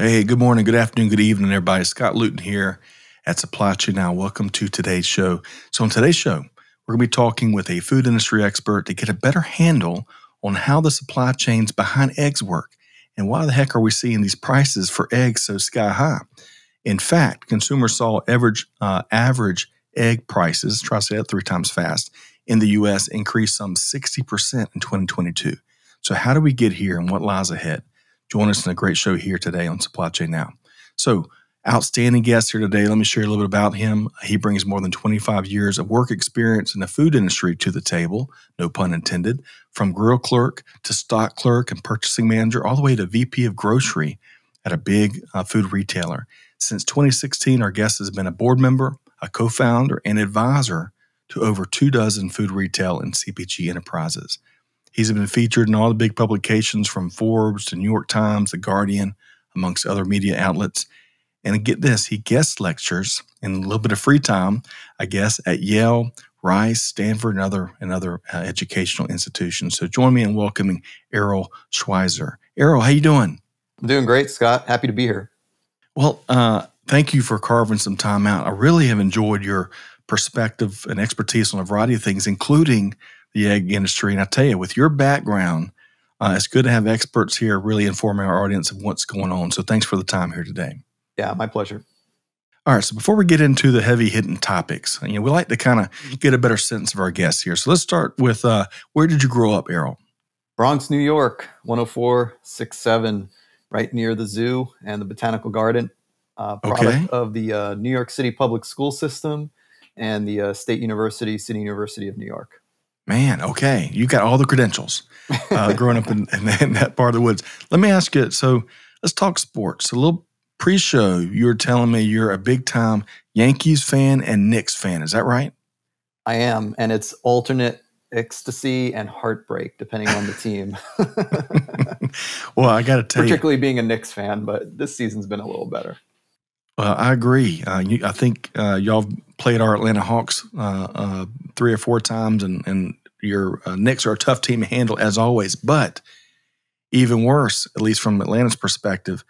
Hey, good morning, good afternoon, good evening, everybody. Scott Luton here at Supply Chain Now. Welcome to today's show. So, on today's show, we're going to be talking with a food industry expert to get a better handle on how the supply chains behind eggs work and why the heck are we seeing these prices for eggs so sky high. In fact, consumers saw average uh, average egg prices, try to say that three times fast, in the U.S. increase some 60% in 2022. So, how do we get here and what lies ahead? Join us in a great show here today on Supply Chain Now. So, outstanding guest here today. Let me share a little bit about him. He brings more than 25 years of work experience in the food industry to the table, no pun intended, from grill clerk to stock clerk and purchasing manager, all the way to VP of grocery at a big uh, food retailer. Since 2016, our guest has been a board member, a co founder, and advisor to over two dozen food retail and CPG enterprises. He's been featured in all the big publications from Forbes to New York Times, The Guardian, amongst other media outlets. And get this, he guest lectures in a little bit of free time, I guess, at Yale, Rice, Stanford, and other, and other uh, educational institutions. So join me in welcoming Errol Schweizer. Errol, how you doing? I'm doing great, Scott. Happy to be here. Well, uh, thank you for carving some time out. I really have enjoyed your perspective and expertise on a variety of things, including the egg industry. And I tell you, with your background, uh, it's good to have experts here really informing our audience of what's going on. So thanks for the time here today. Yeah, my pleasure. All right. So before we get into the heavy hitting topics, you know, we like to kind of get a better sense of our guests here. So let's start with uh, where did you grow up, Errol? Bronx, New York, 10467, right near the zoo and the botanical garden. Uh, product okay. of the uh, New York City public school system and the uh, State University, City University of New York. Man, okay, you got all the credentials. Uh, growing up in, in, that part of the woods. Let me ask you. So let's talk sports. A little pre-show, you were telling me you're a big-time Yankees fan and Knicks fan. Is that right? I am, and it's alternate ecstasy and heartbreak depending on the team. well, I got to tell Particularly you, particularly being a Knicks fan, but this season's been a little better. Well, I agree. Uh, you, I think uh, y'all played our Atlanta Hawks uh, uh, three or four times, and, and your uh, Knicks are a tough team to handle as always. But even worse, at least from Atlanta's perspective,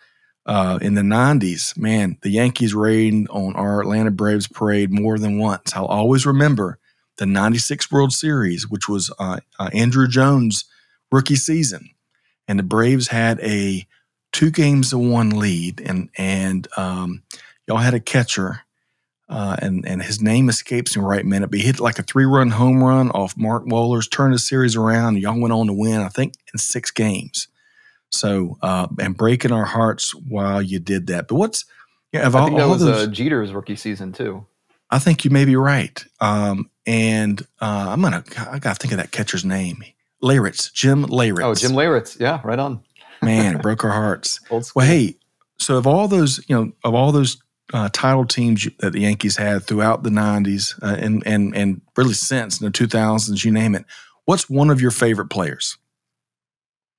uh, in the '90s, man, the Yankees rained on our Atlanta Braves parade more than once. I'll always remember the '96 World Series, which was Andruw Jones' rookie season, and the Braves had a two games to one lead, and and um, y'all had a catcher, uh, and and his name escapes me right minute, but he hit like a three run home run off Mark Wohlers, turned the series around, and y'all went on to win, I think, in six games. So uh, and breaking our hearts while you did that. But what's yeah, I think that was those, uh, Jeter's rookie season too. I think you may be right. Um, and uh, I'm gonna I gotta think of that catcher's name. Leyritz, Jim Leyritz. Oh, Jim Leyritz. Yeah, right on. Man, it broke our hearts. Well, hey, so of all those, you know, of all those uh, title teams that the Yankees had throughout the '90s uh, and and and really since in the 2000s, you name it, what's one of your favorite players?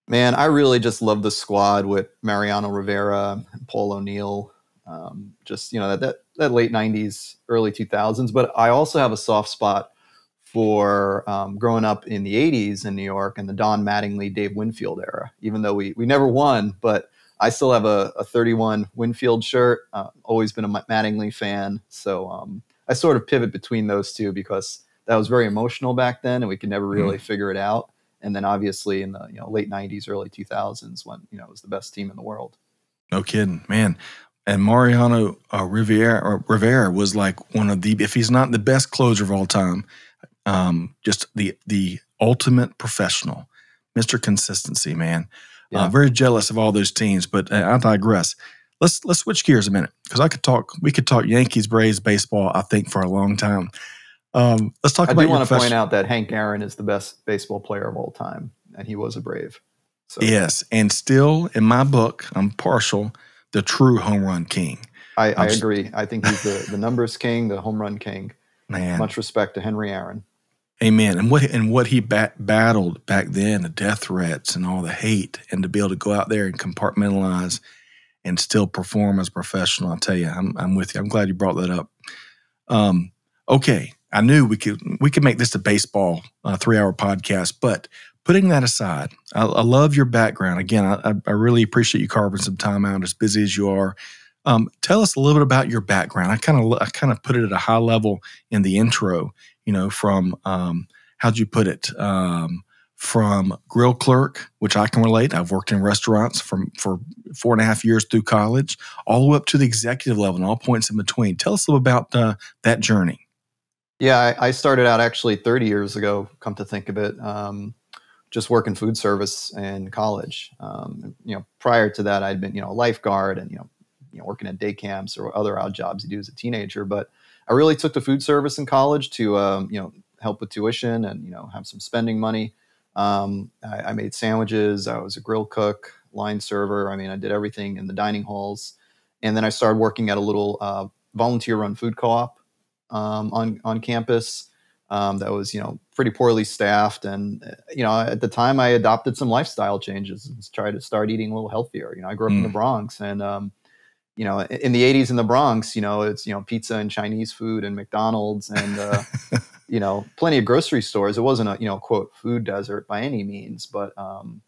Man, I really just love the squad with Mariano Rivera, Paul O'Neill, um, just you know that, that that late '90s, early 2000s. But I also have a soft spot for um, growing up in the 80s in New York and the Don Mattingly, Dave Winfield era, even though we, we never won, but I still have a, a 31 Winfield shirt. Uh, always been a Mattingly fan. So um, I sort of pivot between those two because that was very emotional back then and we could never mm-hmm. really mm. figure it out. And then obviously in the you know late 90s, early 2000s when you know it was the best team in the world. No kidding, man. And Mariano uh, Rivera, Rivera was like one of the, if he's not the best closer of all time, um, just the the ultimate professional, Mister Consistency, man. Uh, yeah. Uh, very jealous of all those teams, but uh, I digress. Let's let's switch gears a minute because I could talk. We could talk Yankees, Braves, baseball. I think for a long time. Um, let's talk I about. I do want to point out that Hank Aaron is the best baseball player of all time, and he was a Brave. So. Yes, and still in my book, I'm partial the true home run king. I, I agree. I think he's the, the numbers king, the home run king. Man, much respect to Henry Aaron. Amen. And what and what he bat, battled back then, the death threats and all the hate, and to be able to go out there and compartmentalize and still perform as a professional. I tell you, I'm I'm with you. I'm glad you brought that up. Um, okay, I knew we could we could make this a baseball uh, three hour podcast, but putting that aside, I, I love your background. Again, I, I, really appreciate you carving some time out, as busy as you are. Um, tell us a little bit about your background. I kind of I kind of put it at a high level in the intro. You know, from um, how'd you put it? Um, from grill clerk, which I can relate. I've worked in restaurants from for four and a half years through college, all the way up to the executive level and all points in between. Tell us a little about uh, that journey. Yeah, I, I, started out actually 30 years ago. Come to think of it, um, just working food service in college. Um, you know, prior to that, I'd been you know a lifeguard and you know, you know working at day camps or other odd jobs you do as a teenager. But I really took to food service in college to um, you know help with tuition and you know have some spending money. Um, I, I, made sandwiches. I was a grill cook, line server. I mean, I did everything in the dining halls. And then I started working at a little uh, volunteer-run food co-op um, on on campus um, that was you know pretty poorly staffed and uh, you know at the time i adopted some lifestyle changes and tried to start eating a little healthier you know i grew up mm. in the mm. bronx and um, you know in the 80s in the bronx you know it's you know pizza and chinese food and mcdonald's and uh, you know plenty of grocery stores it wasn't a you know quote food desert by any means but um,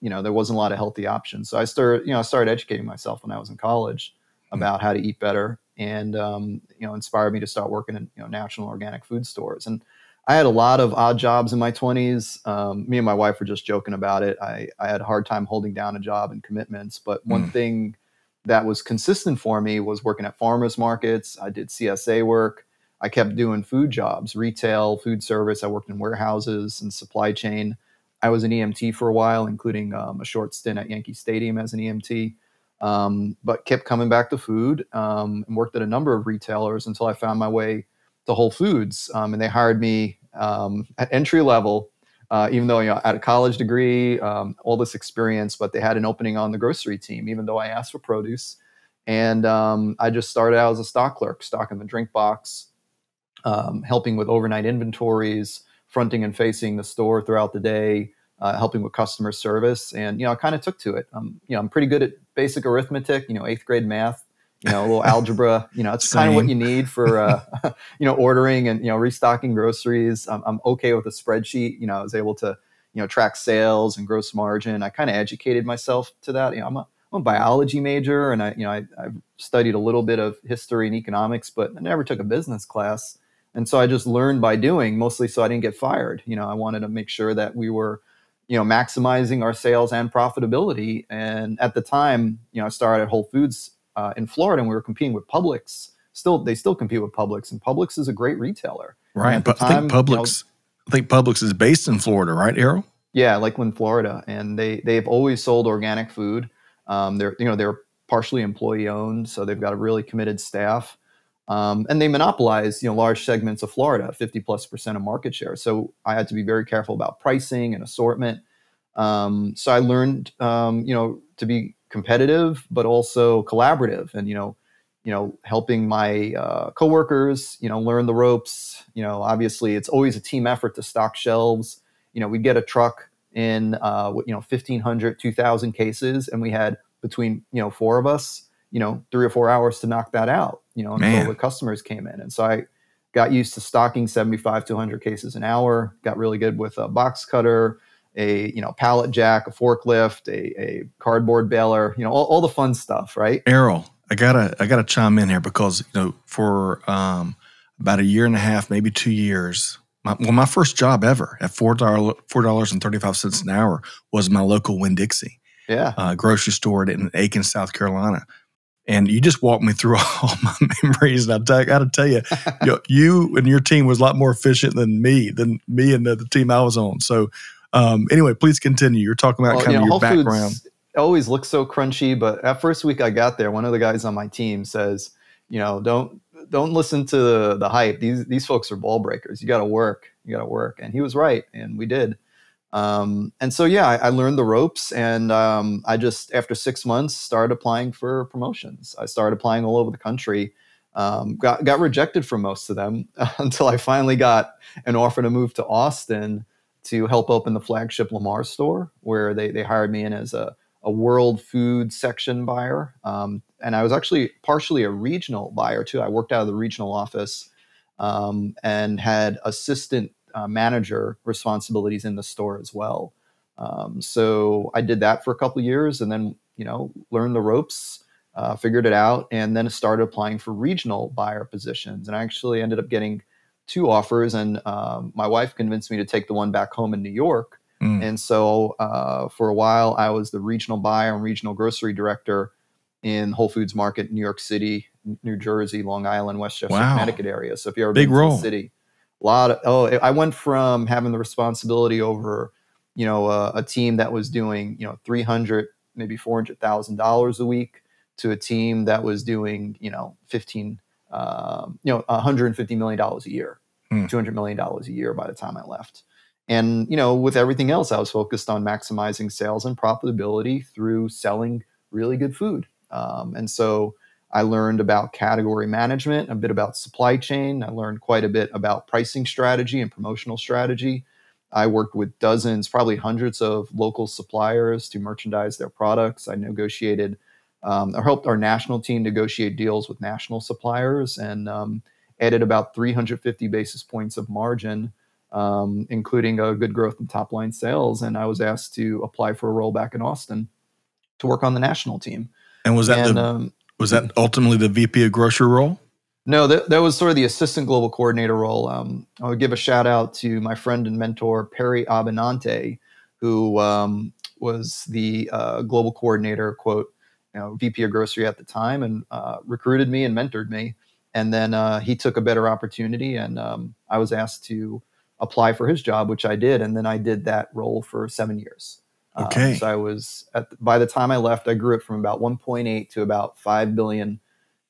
you know there wasn't a lot of healthy options so i started you know i started educating myself when i was in college mm. about mm. how to eat better and um, you know inspired me to start working in you know national organic food stores and I had a lot of odd jobs in my 20s. Um, me and my wife were just joking about it. I, I had a hard time holding down a job and commitments. But one mm. thing that was consistent for me was working at farmers markets. I did CSA work. I kept doing food jobs, retail, food service. I worked in warehouses and supply chain. I was an EMT for a while, including um, a short stint at Yankee Stadium as an EMT um, but kept coming back to food um, and worked at a number of retailers until I found my way to Whole Foods. Um, and they hired me um, at entry level, uh, even though you know, I had a college degree, um, all this experience, but they had an opening on the grocery team, even though I asked for produce. And um, I just started out as a stock clerk, stocking the drink box, helping with overnight inventories, fronting and facing the store throughout the day. Uh, helping with customer service, and you know, I kind of took to it. Um, you know, I'm pretty good at basic arithmetic, you know, eighth grade math, you know, a little algebra, you know, it's kind of what you need for, uh, you know, ordering and, you know, restocking groceries. I'm, I'm okay with a spreadsheet. You know, I was able to, you know, track sales and gross margin. I kind of educated myself to that. You know, I'm a, I'm a biology major and I, you know, I, I've studied a little bit of history and economics, but I never took a business class. And so I just learned by doing mostly so I didn't get fired. You know, I wanted to make sure that we were, you know, maximizing our sales and profitability. And at the time, you know, I started at Whole Foods uh, in Florida, and we were competing with Publix. Still, they still compete with Publix, and Publix is a great retailer. Right, but time, I think Publix, you know, I think Publix is based in Florida, right, Errol? Yeah, Lakeland, Florida, and they they've always sold organic food. Um, they're you know they're partially employee owned, so they've got a really committed staff. Um, and they monopolize, you know, large segments of Florida, 50 plus percent of market share. So I had to be very careful about pricing and assortment. Um, so I learned, um, you know, to be competitive, but also collaborative, and you know, you know, helping my uh, coworkers, you know, learn the ropes. You know, obviously, it's always a team effort to stock shelves. You know, we'd get a truck in, uh, you know, 1,500, 2,000 cases, and we had between, you know, four of us you know three or four hours to knock that out you know until Man. the customers came in and so i got used to stocking 75 to 100 cases an hour got really good with a box cutter a you know pallet jack a forklift a, a cardboard baler you know all, all the fun stuff right errol i gotta i gotta chime in here because you know for um, about a year and a half maybe two years my, well my first job ever at four dollars four dollars and 35 cents an hour was my local winn-dixie yeah uh, grocery store in aiken south carolina and you just walked me through all my memories. And I got to tell you, you, know, you, and your team was a lot more efficient than me, than me and the, the team I was on. So, um, anyway, please continue. You're talking about well, kind you know, of your Whole background. Foods always looks so crunchy, but that first week I got there, one of the guys on my team says, you know, don't don't listen to the, the hype. These these folks are ball breakers. You got to work. You got to work. And he was right, and we did. Um, and so, yeah, I, I, learned the ropes, and um, I just after six months started applying for promotions. I started applying all over the country. Um, got got rejected from most of them until I finally got an offer to move to Austin to help open the flagship Lamar store, where they they hired me in as a a world food section buyer. Um, and I was actually partially a regional buyer too. I worked out of the regional office um, and had assistant uh, manager responsibilities in the store as well. Um, so I did that for a couple years and then, you know, learned the ropes, uh, figured it out, and then started applying for regional buyer positions. And I actually ended up getting two offers. And um, my wife convinced me to take the one back home in New York Mm. And so uh, for a while, I was the regional buyer and regional grocery director in Whole Foods Market, New York City, New Jersey, Long Island, Westchester, wow. Connecticut area. So if you ever big been role. to the city, a lot of oh, I went from having the responsibility over, you know, a, a team that was doing you know three hundred, maybe four hundred thousand dollars a week, to a team that was doing you know fifteen, um, you know, one hundred and fifty million dollars a year, mm. two hundred million dollars a year by the time I left. And you know, with everything else, I was focused on maximizing sales and profitability through selling really good food. Um, and so I learned about category management, a bit about supply chain. I learned quite a bit about pricing strategy and promotional strategy. I worked with dozens, probably hundreds of local suppliers to merchandise their products. I negotiated um, or helped our national team negotiate deals with national suppliers and um, added about 350 basis points of margin um, including a good growth in top line sales. And I was asked to apply for a role back in Austin to work on the national team. And was that and, the, um, was that ultimately the VP of grocery role? No, that, that was sort of the assistant global coordinator role. Um, I would give a shout out to my friend and mentor Perry Abbenante, who um, was the uh, global coordinator, quote, you know, VP of grocery at the time, and uh, recruited me and mentored me. And then uh, he took a better opportunity, and um, I was asked to apply for his job, which I did, and then I did that role for seven years. Um, okay. Um, so I was at by the time I left, I grew it from about 1.8 to about five billion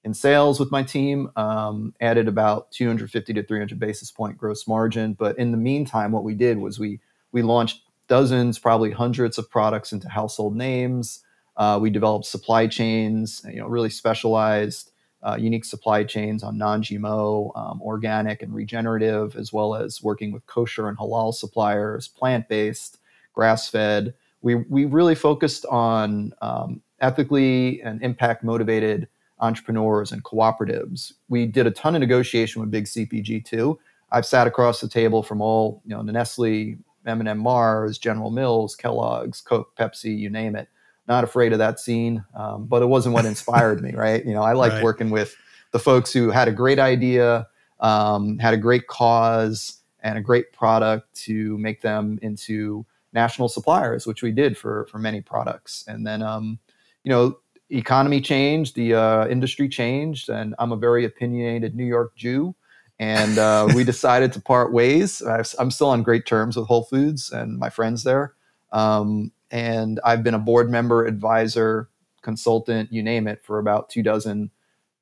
in sales with my team. Um, added about 250 to 300 basis point gross margin. But in the meantime, what we did was we we launched dozens, probably hundreds of products into household names. Uh, we developed supply chains, you know, really specialized uh, unique supply chains on non-GMO, um, organic, and regenerative, as well as working with kosher and halal suppliers, plant-based, grass-fed. We we really focused on um, ethically and impact-motivated entrepreneurs and cooperatives. We did a ton of negotiation with big CPG too. I've sat across the table from all you know Nestle, M&M Mars, General Mills, Kellogg's, Coke, Pepsi, you name it not afraid of that scene. Um, but it wasn't what inspired me, right? You know, I liked right. working with the folks who had a great idea, um, had a great cause, and a great product to make them into national suppliers, which we did for for many products. And then, um, you know, economy changed, the uh, industry changed, and I'm a very opinionated New York Jew. And uh, we decided to part ways. I'm still on great terms with Whole Foods and my friends there. Um, and I've been a board member, advisor, consultant, you name it, for about two dozen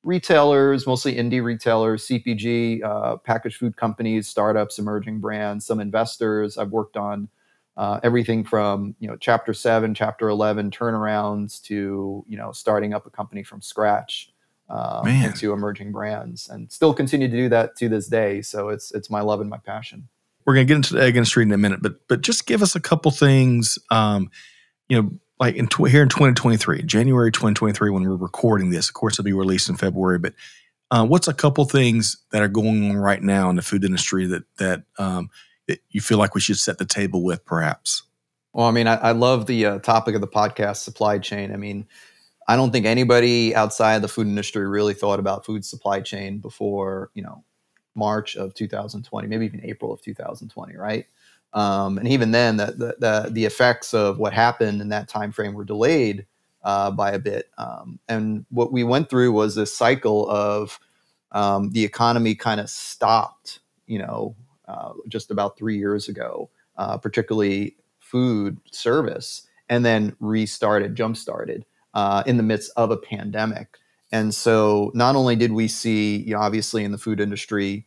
retailers, mostly indie retailers, CPG, uh, packaged food companies, startups, emerging brands, some investors. I've worked on uh, everything from you know chapter seven, chapter eleven turnarounds to you know starting up a company from scratch um, into emerging brands, and still continue to do that to this day. So it's it's my love and my passion we're going to get into the egg industry in a minute, but but just give us a couple things. Um, you know, like in tw- here in 2023, January 2023, when we're recording this, of course, it'll be released in February. But uh, what's a couple things that are going on right now in the food industry that that, um, that you feel like we should set the table with, perhaps? Well, I mean, I, I love the uh, topic of the podcast, supply chain. I mean, I don't think anybody outside the food industry really thought about food supply chain before, you know, March of 2020, maybe even April of 2020, right? Um, and even then, the, the, the the effects of what happened in that time frame were delayed uh, by a bit. Um, and what we went through was this cycle of um, the economy kind of stopped, you know, uh, just about three years ago, uh, particularly food service, and then restarted, jump started uh, in the midst of a pandemic. And so, not only did we see, you know, obviously in the food industry,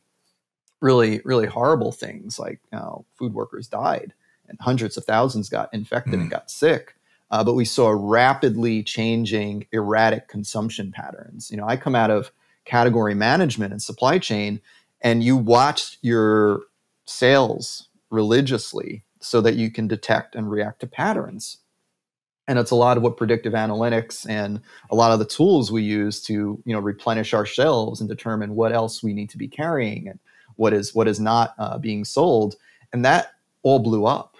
really, really horrible things like you know, food workers died and hundreds of thousands got infected mm. and got sick. Uh, but we saw rapidly changing erratic consumption patterns. You know, I come out of category management and supply chain, and you watch your sales religiously so that you can detect and react to patterns. And it's a lot of what predictive analytics and a lot of the tools we use to, you know, replenish our shelves and determine what else we need to be carrying and what is what is not uh, being sold. And that all blew up,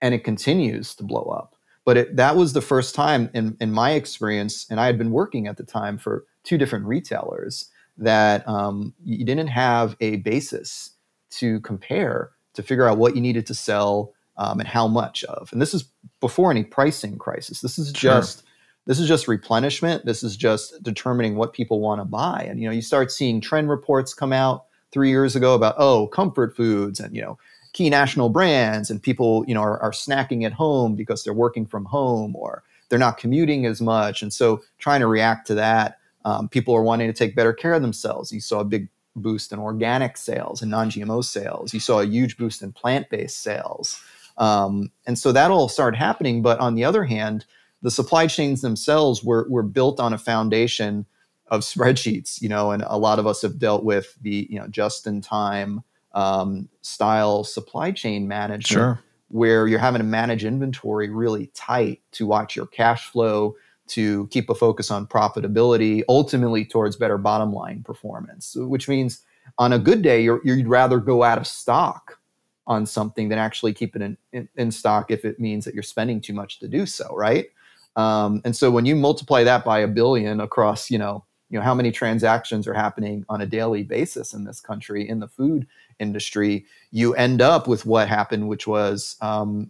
and it continues to blow up. But it, that was the first time in, in my experience and i had been working at the time for two different retailers that um, you didn't have a basis to compare to figure out what you needed to sell um, and how much of. And this is before any pricing crisis. This is just sure. this is just replenishment. This is just determining what people want to buy. And you know you start seeing trend reports come out three years ago about oh comfort foods and you know key national brands and people you know are, are snacking at home because they're working from home or they're not commuting as much. And so trying to react to that um, people are wanting to take better care of themselves. You saw a big boost in organic sales and non-gmo sales. You saw a huge boost in plant-based sales. Um, and so that all started happening. But on the other hand the supply chains themselves were, were built on a foundation of spreadsheets you know and a lot of us have dealt with the you know just in time um, style supply chain management sure. where you're having to manage inventory really tight to watch your cash flow to keep a focus on profitability ultimately towards better bottom line performance which means on a good day you would rather go out of stock on something than actually keep it in, in, in, stock if it means that you're spending too much to do so right um, and so when you multiply that by a billion across you know you know how many transactions are happening on a daily basis in this country in the food industry, you end up with what happened, which was um,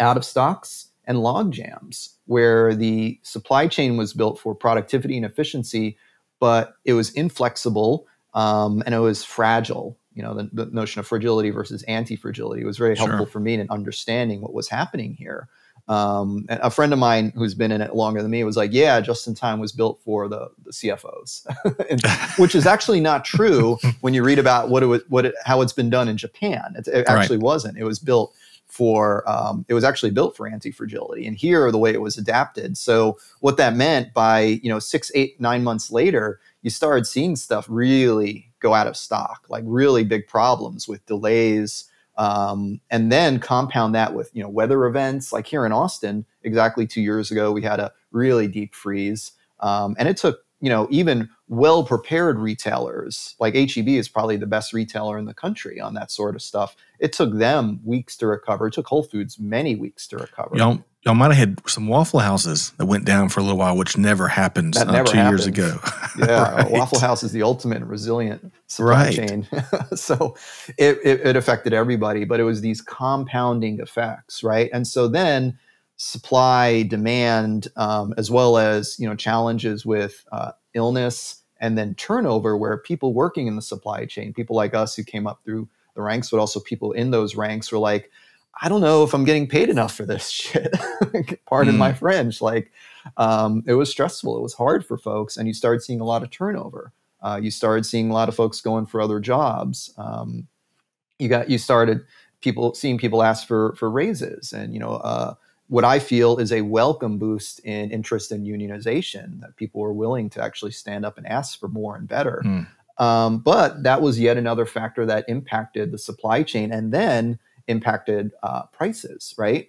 out of stocks and log jams, where the supply chain was built for productivity and efficiency, but it was inflexible um, and it was fragile. You know, the, the notion of fragility versus anti fragility was very helpful sure. for me in understanding what was happening here. Um, a friend of mine who's been in it longer than me was like, "Yeah, just in time was built for the, the CFOs," and, which is actually not true when you read about what it was, what it, how it's been done in Japan. It, it actually right. wasn't. It was built for um, it was actually built for anti-fragility and here the way it was adapted so what that meant by you know six eight nine months later you started seeing stuff really go out of stock like really big problems with delays um, and then compound that with you know weather events like here in Austin. Exactly two years ago, we had a really deep freeze, um, and it took you know even well prepared retailers like HEB is probably the best retailer in the country on that sort of stuff. It took them weeks to recover. It took Whole Foods many weeks to recover. Y'all, y'all might have had some Waffle Houses that went down for a little while, which never happened that uh, never two years ago. yeah, right. Waffle House is the ultimate resilient supply right. chain. so it, it, it affected everybody, but it was these compounding effects, right? And so then supply, demand, um, as well as you know challenges with uh, illness and then turnover, where people working in the supply chain, people like us who came up through the ranks, but also people in those ranks were like, I don't know if I'm getting paid enough for this shit. Pardon mm. my French. Like, um, it was stressful. It was hard for folks, and you started seeing a lot of turnover. Uh, you started seeing a lot of folks going for other jobs. Um, you got you started people seeing people ask for for raises, and you know uh, what I feel is a welcome boost in interest in unionization that people were willing to actually stand up and ask for more and better. Mm. Um, but that was yet another factor that impacted the supply chain, and then impacted uh, prices, right?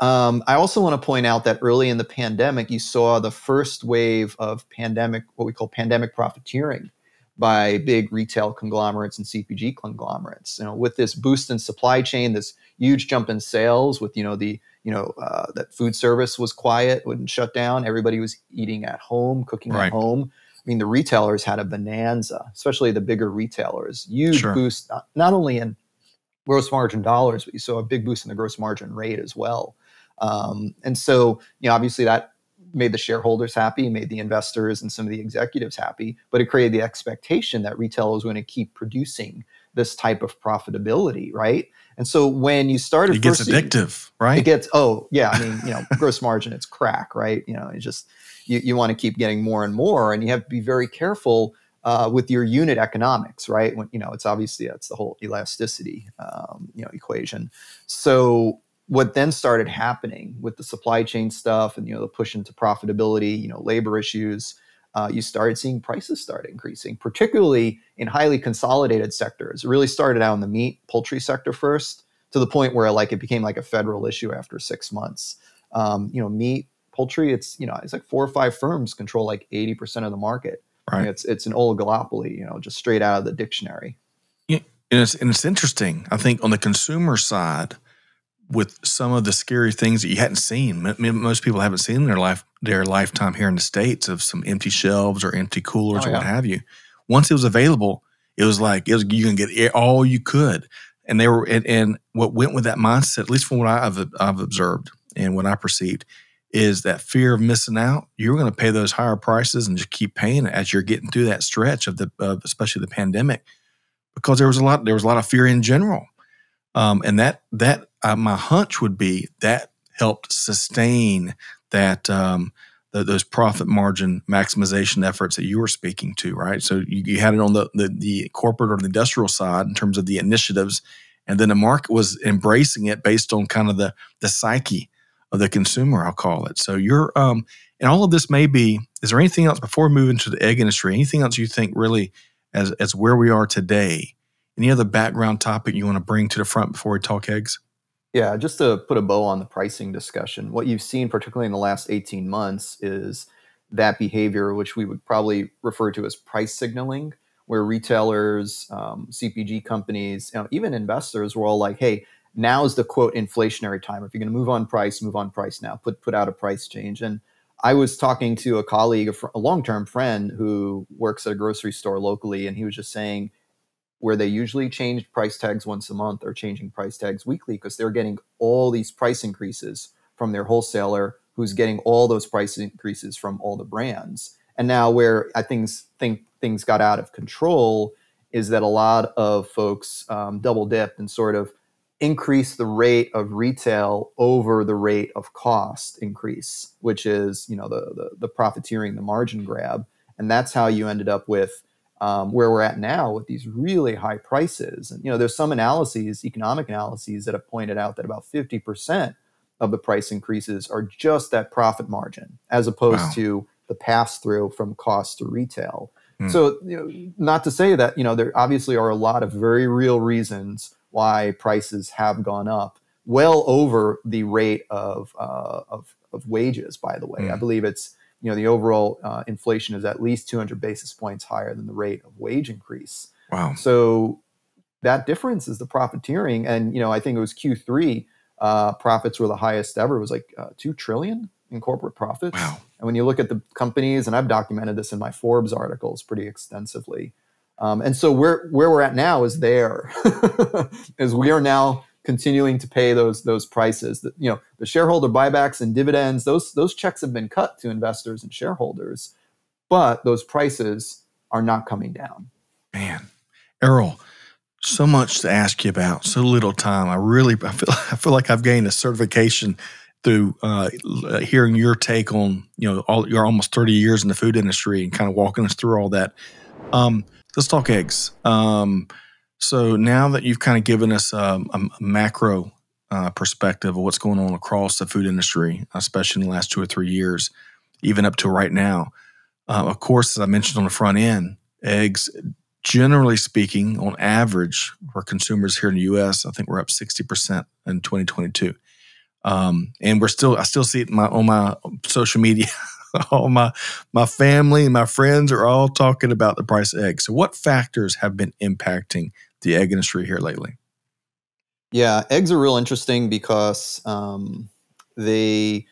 Um, I also want to point out that early in the pandemic, you saw the first wave of pandemic, what we call pandemic profiteering by big retail conglomerates and CPG conglomerates. You know, with this boost in supply chain, this huge jump in sales, with you know the you know uh, that food service was quiet, wouldn't shut down. Everybody was eating at home, cooking right. at home. I mean, the retailers had a bonanza, especially the bigger retailers. Huge sure. boost, not, not only in gross margin dollars, but you saw a big boost in the gross margin rate as well. Um, and so, you know, obviously that made the shareholders happy, made the investors and some of the executives happy, but it created the expectation that retail was going to keep producing this type of profitability, right? And so when you started, it gets addictive, right? It gets oh yeah, I mean you know gross margin, it's crack, right? You know, it's just you, you want to keep getting more and more, and you have to be very careful uh, with your unit economics, right? When you know it's obviously that's the whole elasticity, um, you know, equation. So what then started happening with the supply chain stuff and you know the push into profitability, you know, labor issues, uh, you started seeing prices start increasing, particularly in highly consolidated sectors. It really started out in the meat poultry sector first, to the point where like it became like a federal issue after six months. Um, you know, meat poultry, it's you know it's like four or five firms control like eighty percent of the market. Right. it's it's an oligopoly, you know, just straight out of the dictionary. Yeah, and it's and it's interesting. I think on the consumer side with some of the scary things that you hadn't seen. most people haven't seen in their life their lifetime here in the states of some empty shelves or empty coolers oh, or what have you. Once it was available, it was like it was, you can get all you could, and they were and, and, what went with that mindset, at least from what I've I've observed and what I perceived, is that fear of missing out. You're going to pay those higher prices and just keep paying it as you're getting through that stretch of the of especially the pandemic, because there was a lot there was a lot of fear in general, um, and that that uh, my hunch would be that helped sustain that um, the, those profit margin maximization efforts that you were speaking to, right? So you, you had it on the, the, the corporate or the industrial side in terms of the initiatives, and then the market was embracing it based on kind of the the psyche of the consumer, I'll call it. So you're um, and all of this may be. Is there anything else before we move into the egg industry? Anything else you think really as as where we are today? Any other background topic you want to bring to the front before we talk eggs? Yeah, just to put a bow on the pricing discussion, what you've seen, particularly in the last 18 months, is that behavior, which we would probably refer to as price signaling, where retailers, um, CPG companies, you know, even investors were all like, hey, now is the quote inflationary time. If you're going to move on price, move on price now, put, put out a price change. And I was talking to a colleague, a, fr- a long term friend who works at a grocery store locally, and he was just saying, where they usually change price tags once a month are changing price tags weekly because they're getting all these price increases from their wholesaler who's getting all those price increases from all the brands. And now where I think think things got out of control is that a lot of folks um, double dipped and sort of increase the rate of retail over the rate of cost increase, which is you know the, the, the profiteering, the margin grab, and that's how you ended up with um, where we're at now with these really high prices. And you know, there's some analyses, economic analyses, that have pointed out that about 50% of the price increases are just that profit margin, as opposed wow. to the pass through from cost to retail. Mm. So, you know, not to say that you know there obviously are a lot of very real reasons why prices have gone up, well over the rate of uh, of, of wages. By the way, mm. I believe it's you know the overall uh, inflation is at least 200 basis points higher than the rate of wage increase. Wow. So that difference is the profiteering, and you know I think it was Q3 uh, profits were the highest ever. It was like uh, two trillion in corporate profits. Wow. And when you look at the companies, and I've documented this in my Forbes articles pretty extensively. Um, and so where where we're at now is there, is we are now continuing to pay those those prices. The, you know, the shareholder buybacks and dividends, those those checks have been cut to investors and shareholders, but those prices are not coming down. Man, Errol, so much to ask you about, so little time. I really I feel I feel like I've gained a certification through uh, hearing your take on you know all your almost 30 years in the food industry and kind of walking us through all that. Um, let's talk eggs. Um, so now that you've kind of given us a, a macro uh, perspective of what's going on across the food industry, especially in the last two or three years, even up to right now, uh, of course, as I mentioned on the front end, eggs, generally speaking, on average, for consumers here in the U.S., I think we're up sixty percent in 2022. Um, and we're still, I still see it my, on my social media. all my my family and my friends are all talking about the price of eggs. So, what factors have been impacting the egg industry here lately? Yeah, eggs are real interesting because um, they,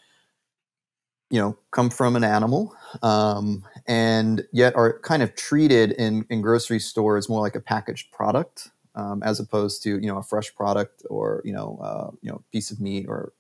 you know, come from an animal, um, and yet are kind of treated in in grocery stores more like a packaged product, um, as opposed to you know a fresh product or you know uh, you know piece of meat or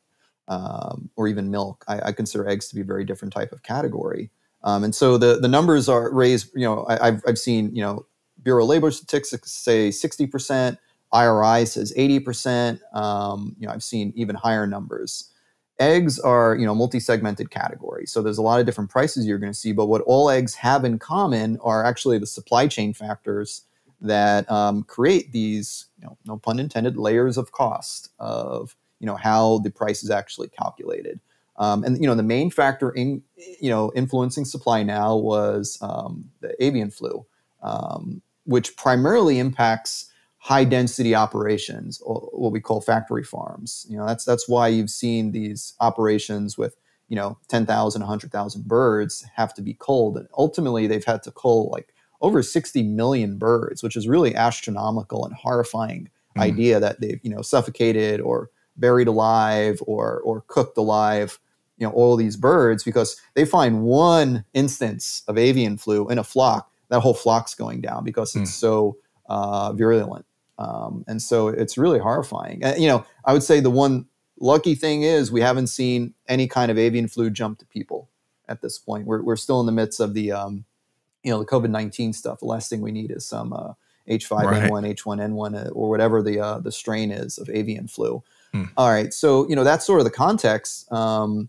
um, or even milk. I, I, consider eggs to be a very different type of category. Um, and so the the numbers are raised. You know, I, have I've seen you know Bureau of Labor Statistics say 60%, IRI says 80%. Um, you know, I've seen even higher numbers. Eggs are, you know, multi-segmented category. So there's a lot of different prices you're going to see, but what all eggs have in common are actually the supply chain factors that um, create these, you know, no pun intended, layers of cost of you know how the price is actually calculated. Um, and you know the main factor in you know influencing supply now was um, the avian flu, um, which primarily impacts high density operations, or what we call factory farms. You know that's that's why you've seen these operations with you know 10,000, 100,000 birds have to be culled, and ultimately they've had to cull like over 60 million birds, which is really astronomical and horrifying mm. idea that they've you know suffocated or buried alive or or cooked alive you know all these birds because they find one instance of avian flu in a flock. That whole flock's going down because it's mm. so uh, virulent. Um, and so it's really horrifying. And, you know i would say the one lucky thing is we haven't seen any kind of avian flu jump to people at this point. We're, we're still in the midst of the um, you know the covid-19 stuff. The last thing we need is some uh, h5n1 right. h1n1 or whatever the uh, the strain is of avian flu hmm. all right so you know that's sort of the context um,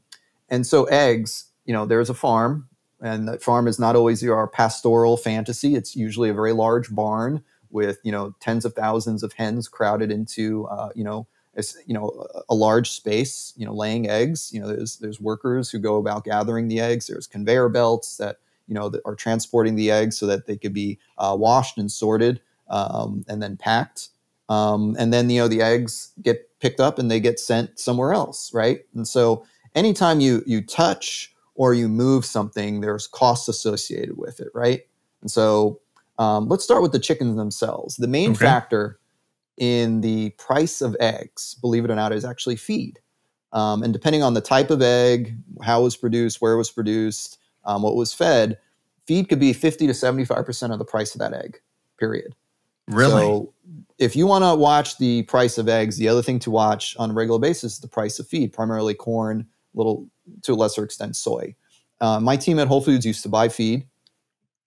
and so eggs, you know, there's a farm, and that farm is not always your pastoral fantasy. It's usually a very large barn with you know tens of thousands of hens crowded into uh, you know you know a large space you know laying eggs you know there's there's workers who go about gathering the eggs there's conveyor belts that you know that are transporting the eggs so that they could be uh, washed and sorted um, and then packed um, and then you know the eggs get picked up and they get sent somewhere else right and so anytime you you touch or you move something, there's costs associated with it, right? And so um, let's start with the chickens themselves. The main okay. factor in the price of eggs, believe it or not, is actually feed. Um, and depending on the type of egg, how it was produced, where it was produced, um, what was fed, feed could be 50 to 75% of the price of that egg, period. Really? So if you want to watch the price of eggs, the other thing to watch on a regular basis is the price of feed, primarily corn, little to a lesser extent soy. Uh, my team at Whole Foods used to buy feed,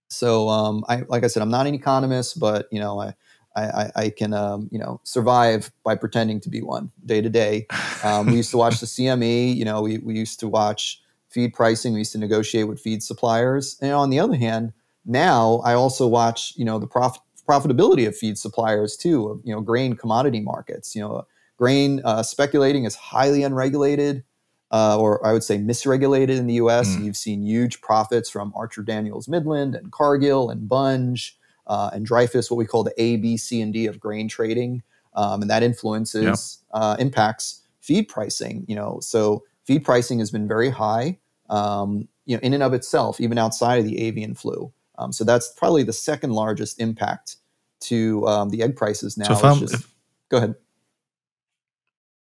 so um, I like I said, I'm not an economist, but you know I I, I can um, you know survive by pretending to be one day to day. Um, we used to watch the CME. You know, we we used to watch feed pricing. We used to negotiate with feed suppliers. And on the other hand, now I also watch you know the profit profitability of feed suppliers too. You know, grain commodity markets. You know, grain uh, speculating is highly unregulated uh, or I would say misregulated in the US. Mm. You've seen huge profits from Archer Daniels Midland and Cargill and Bunge uh, and Dreyfus, what we call the A, B, C, and D of grain trading. Um, and that influences, yep. uh, impacts feed pricing. You know, so feed pricing has been very high, um, you know, in and of itself, even outside of the avian flu. Um, so that's probably the second largest impact to um, the egg prices now. So if if, go ahead.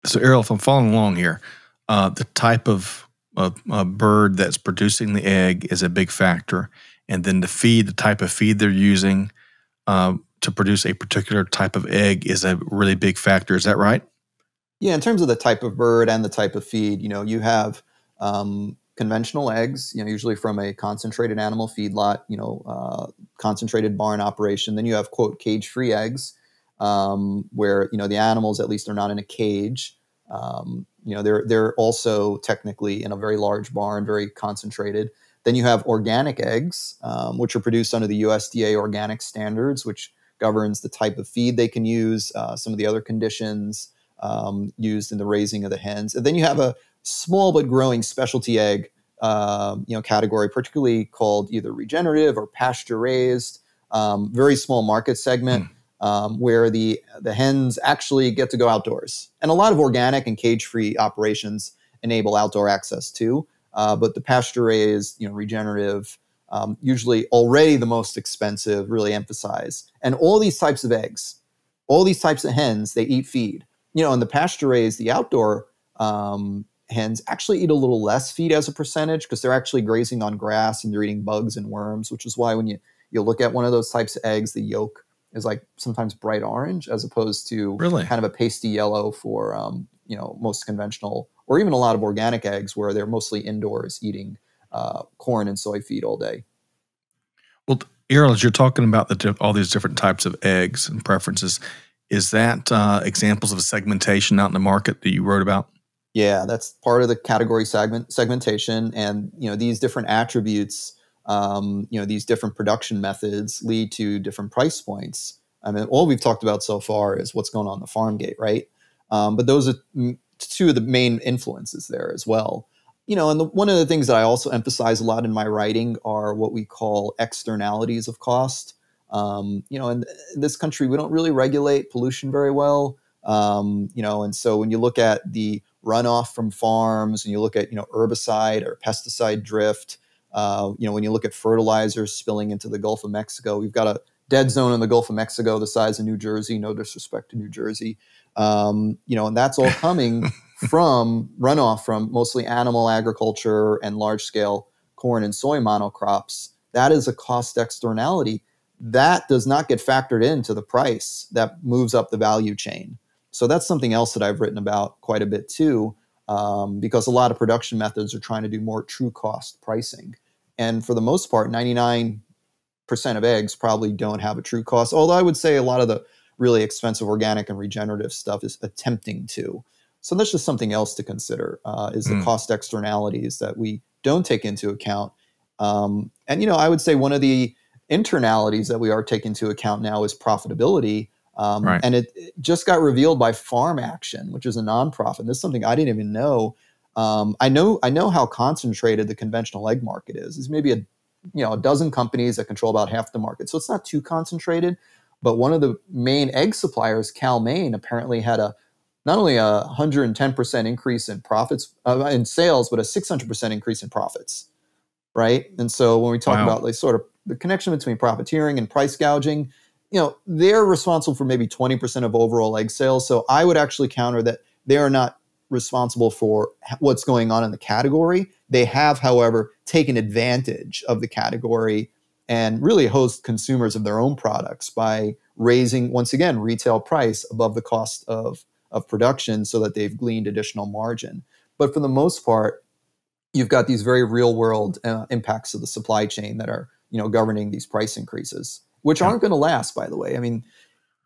So Errol, if I'm following along here, uh, the type of, of bird that's producing the egg is a big factor, and then the feed, the type of feed they're using uh, to produce a particular type of egg is a really big factor. Is that right? Yeah, in terms of the type of bird and the type of feed, you know, you have um, conventional eggs, you know, usually from a concentrated animal feedlot, you know, uh, concentrated barn operation. Then you have quote cage-free eggs, um, where you know the animals at least are not in a cage. Um, you know they're they're also technically in a very large barn, very concentrated. Then you have organic eggs, um, which are produced under the USDA organic standards, which governs the type of feed they can use, uh, some of the other conditions um, used in the raising of the hens. And then you have a small but growing specialty egg, um, you know, category, particularly called either regenerative or pasture raised. Um, very small market segment. Mm um, where the the hens actually get to go outdoors. And a lot of organic and cage free operations enable outdoor access too. Uh, but the pasture raised, you know, regenerative, um, usually already the most expensive, really emphasize. And all these types of eggs, all these types of hens, they eat feed. You know, and the pasture raised, the outdoor um, hens actually eat a little less feed as a percentage because they're actually grazing on grass and they're eating bugs and worms, which is why when you you look at one of those types of eggs, the yolk is like sometimes bright orange as opposed to really? kind of a pasty yellow for um, you know most conventional or even a lot of organic eggs where they're mostly indoors eating uh, corn and soy feed all day. Well, Errol, as you're talking about the all these different types of eggs and preferences, is that uh, examples of segmentation out in the market that you wrote about? Yeah, that's part of the category segment segmentation, and you know these different attributes um, you know these different production methods lead to different price points. I mean, all we've talked about so far is what's going on in the farm gate, right? Um, but those are two of the main influences there as well. You know, and the, one of the things that I also emphasize a lot in my writing are what we call externalities of cost. Um, you know, in, in, this country, we don't really regulate pollution very well. Um, you know, and so when you look at the runoff from farms and you look at you know herbicide or pesticide drift, uh, you know, when you look at fertilizers spilling into the Gulf of Mexico, we've got a dead zone in the Gulf of Mexico the size of New Jersey. No disrespect to New Jersey, um, you know, and that's all coming from runoff from mostly animal agriculture and large scale corn and soy monocrops. That is a cost externality that does not get factored into the price that moves up the value chain. So that's something else that I've written about quite a bit too, um, because a lot of production methods are trying to do more true cost pricing. And for the most part, 99% of eggs probably don't have a true cost. Although I would say a lot of the really expensive organic and regenerative stuff is attempting to. So that's just something else to consider uh, is the mm. cost externalities that we don't take into account. Um, and you know, I would say one of the internalities that we are taking into account now is profitability. Um, right. And it, it, just got revealed by Farm Action, which is a nonprofit. This is something I didn't even know. Um, I know I know how concentrated the conventional egg market is. It's maybe a you know a dozen companies that control about half the market, so it's not too concentrated. But one of the main egg suppliers, Cal-Maine, apparently had a not only a 110% increase in profits uh, in sales, but a 600% increase in profits. Right, and so when we talk wow. about like sort of the connection between profiteering and price gouging, you know, they're responsible for maybe 20% of overall egg sales. So I would actually counter that they are not responsible for what's going on in the category. They have, however, taken advantage of the category and really host consumers of their own products by raising, once again, retail price above the cost of, of production so that they've gleaned additional margin. But for the most part, you've got these very real world uh, impacts of the supply chain that are you know governing these price increases which aren't going to last by the way. I mean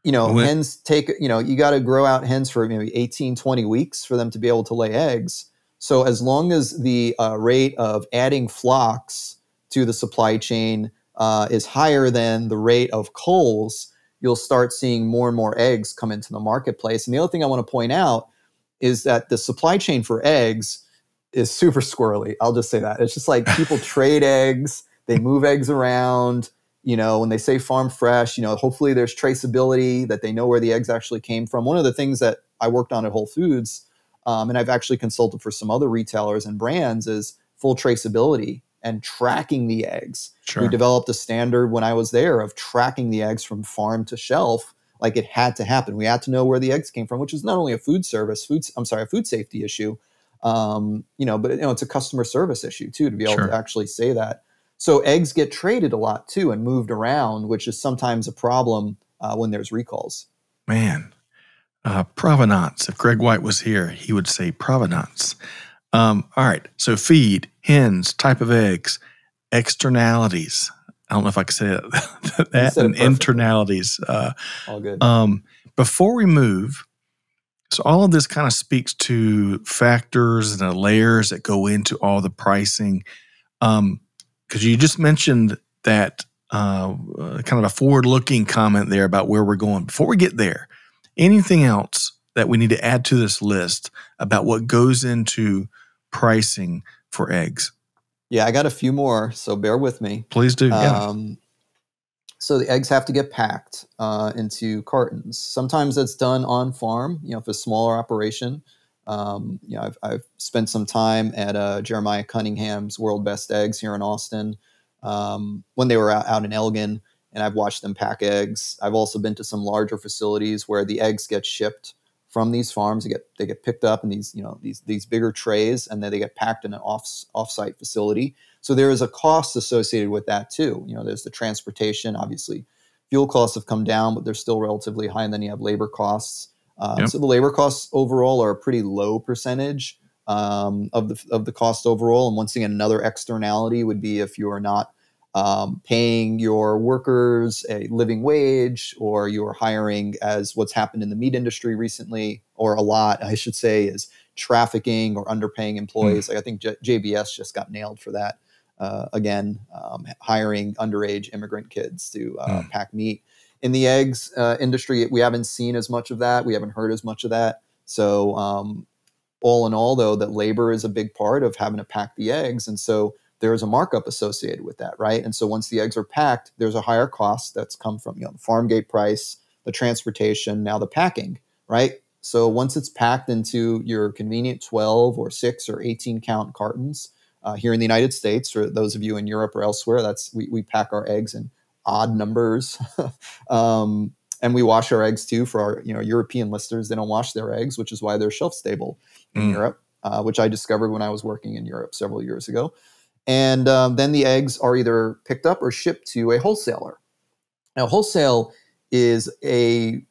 you know when, hens take you know you got to grow out hens for maybe 18 20 weeks for them to be able to lay eggs. So as long as the uh, rate of adding flocks to the supply chain uh, is higher than the rate of coals, you'll start seeing more and more eggs come into the marketplace. And the other thing i want to point out is that the supply chain for eggs is super squirrely. I'll just say that. It's just like people trade eggs they move eggs around. You know, when they say farm fresh, you know, hopefully there's traceability that they know where the eggs actually came from. One of the things that I worked on at Whole Foods, um, and I've actually consulted for some other retailers and brands, is full traceability and tracking the eggs. Sure. We developed a standard when I was there of tracking the eggs from farm to shelf. Like it had to happen. We had to know where the eggs came from, which is not only a food service, food I'm sorry, a food safety issue, um, you know, but you know, it's a customer service issue too to be able sure. to actually say that. So eggs get traded a lot too and moved around, which is sometimes a problem uh, when there's recalls. Man, uh, provenance. If Greg White was here, he would say provenance. Um, all right. So feed, hens, type of eggs, externalities. I don't know if I can say that, that and internalities. Uh, all good. Um, before we move, so all of this kind of speaks to factors and the layers that go into all the pricing. Um, because you just mentioned that uh, kind of a forward-looking comment there about where we're going. Before we get there, anything else that we need to add to this list about what goes into pricing for eggs? Yeah, I got a few more, so bear with me. Please do. Yeah. Um, so the eggs have to get packed uh, into cartons. Sometimes that's done on farm. You know, if a smaller operation. Um, you know, I've, I've, spent some time at uh, Jeremiah Cunningham's World Best Eggs here in Austin um, when they were out, out, in Elgin, and I've watched them pack eggs. I've also been to some larger facilities where the eggs get shipped from these farms. They get they get picked up in these you know these these bigger trays, and then they get packed in an off offsite facility. So there is a cost associated with that too. You know, there's the transportation. Obviously, fuel costs have come down, but they're still relatively high, and then you have labor costs. Um, yep. So the labor costs overall are a pretty low percentage um, of the of the cost overall. And once again, another externality would be if you are not um, paying your workers a living wage, or you're hiring, as what's happened in the meat industry recently, or a lot, I should say, is trafficking or underpaying employees. Mm. Like I think J- JBS just got nailed for that. Uh, again, um, hiring underage immigrant kids to uh, mm. pack meat in the eggs uh, industry, we haven't seen as much of that. We haven't heard as much of that. So, um, all in all, though, that labor is a big part of having to pack the eggs. And so there's a markup associated with that, right? And so once the eggs are packed, there's a higher cost that's come from you know the farm gate price, the transportation, now the packing, right? So once it's packed into your convenient 12 or 6 or 18 count cartons, uh, here in the United States, for those of you in Europe or elsewhere, that's we, we pack our eggs in odd numbers. um, and we wash our eggs too for our you know European listers. They don't wash their eggs, which is why they're shelf stable in mm. Europe, uh, which I discovered when I was working in Europe several years ago. And um, then the eggs are either picked up or shipped to a wholesaler. Now, wholesale is a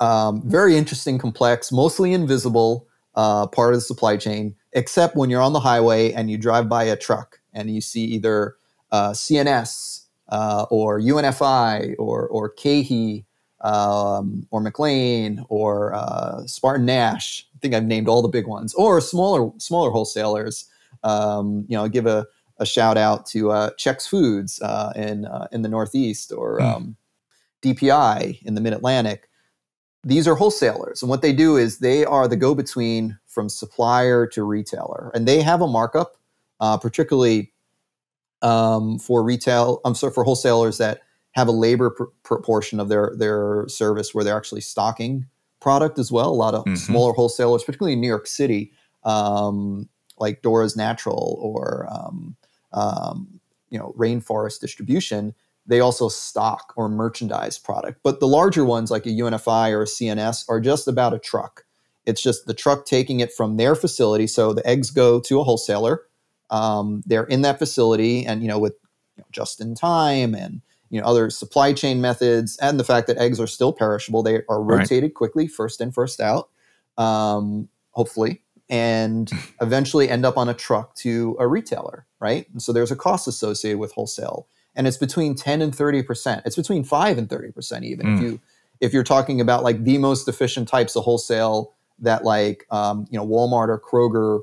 um, very interesting, complex, mostly invisible uh, part of the supply chain, except when you're on the highway and you drive by a truck and you see either uh, C&S uh, or UNFI or, or KeHE um, or McLean or uh, Spartan Nash. I think I've named all the big ones, or smaller smaller wholesalers. Um, you know, give a, a shout out to uh, Chex Foods uh, in uh, in the Northeast or mm. um, DPI in the Mid Atlantic. These are wholesalers, and what they do is they are the go between from supplier to retailer, and they have a markup, uh, particularly um, for retail. I'm sorry for wholesalers that have a labor pr- proportion of their their service where they're actually stocking product as well. A lot of mm-hmm. smaller wholesalers, particularly in New York City, um, like Dora's Natural or um, um, you know Rainforest Distribution, they also stock or merchandise product. But the larger ones, like a UNFI or a C&S, are just about a truck. It's just the truck taking it from their facility. So the eggs go to a wholesaler. Um, they're in that facility, and you know with you know, just in time and you know other supply chain methods and the fact that eggs are still perishable they are rotated right. quickly first in first out um, hopefully and eventually end up on a truck to a retailer right and so there's a cost associated with wholesale and it's between 10 and 30% it's between 5 and 30% even mm. if you if you're talking about like the most efficient types of wholesale that like um, you know walmart or kroger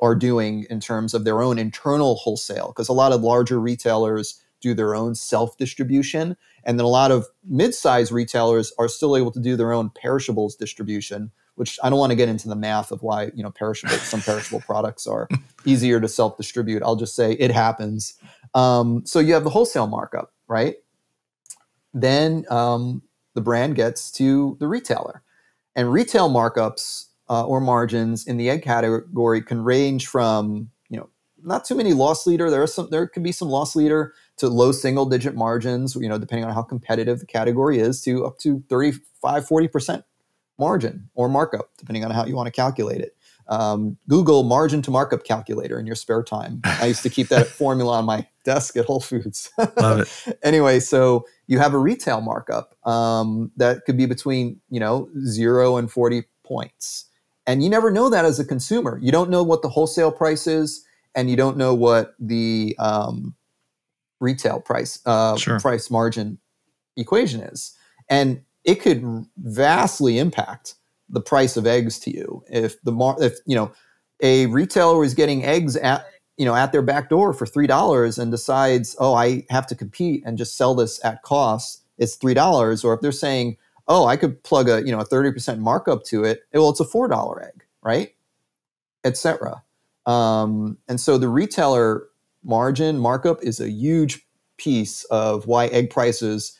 are doing in terms of their own internal wholesale because a lot of larger retailers do their own self distribution. And then a lot of mid sized retailers are still able to do their own perishables distribution, which I don't want to get into the math of why, you know, perishable, some perishable products are easier to self distribute. I'll just say it happens. Um, so you have the wholesale markup, right? Then um, the brand gets to the retailer. And retail markups uh, or margins in the egg category can range from you know not too many loss leader. There are some. There could be some loss leader to low single digit margins. You know, depending on how competitive the category is, to up to 35, 40 percent margin or markup, depending on how you want to calculate it. Um, Google margin to markup calculator in your spare time. I used to keep that formula on my desk at Whole Foods. Love it. anyway, so you have a retail markup um, that could be between you know zero and forty points, and you never know that as a consumer. You don't know what the wholesale price is and you don't know what the um, retail price uh, sure. price margin equation is, and it could vastly impact the price of eggs to you if the mar- if you know a retailer is getting eggs at you know at their back door for three dollars and decides oh I have to compete and just sell this at cost it's three dollars or if they're saying oh I could plug a you know a thirty percent markup to it well it's a four dollar egg right etc um, and so the retailer margin markup is a huge piece of why egg prices,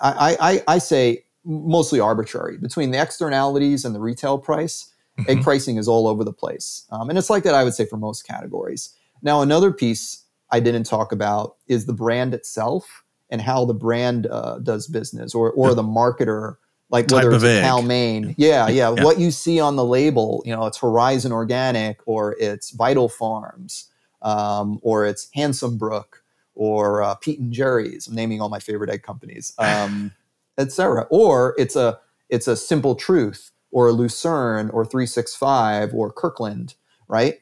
I, I, I say mostly arbitrary between the externalities and the retail price. Mm-hmm. Egg pricing is all over the place. Um, and it's like that, I would say, for most categories. Now, another piece I didn't talk about is the brand itself and how the brand uh, does business or, or the marketer like whether it's Cal-Maine. Yeah, yeah, yeah, What you see on the label, you know, it's Horizon Organic or it's Vital Farms um, or it's Handsome Brook or uh, Pete and Jerry's. I'm naming all my favorite egg companies, um, etc. Or it's a it's a Simple Truth or a Lucerne or 365 or Kirkland, right?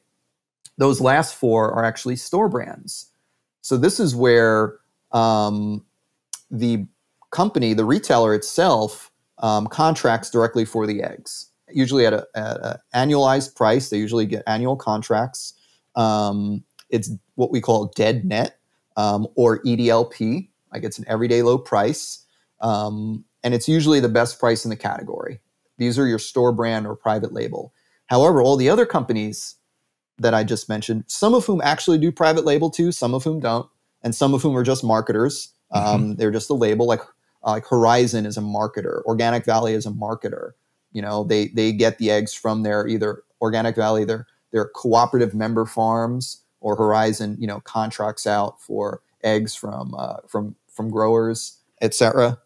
Those last four are actually store brands. So this is where um, the company, the retailer itself, um, contracts directly for the eggs, usually at an annualized price. They usually get annual contracts. Um, it's what we call dead net um, or EDLP. Like it's an everyday low price. Um, and it's usually the best price in the category. These are your store brand or private label. However, all the other companies that I just mentioned, some of whom actually do private label too, some of whom don't, and some of whom are just marketers. Mm-hmm. Um, they're just a label. Like uh, like Horizon is a marketer, Organic Valley is a marketer. You know, they they get the eggs from their either Organic Valley, their their cooperative member farms, or Horizon. You know, contracts out for eggs from uh, from from growers, etc.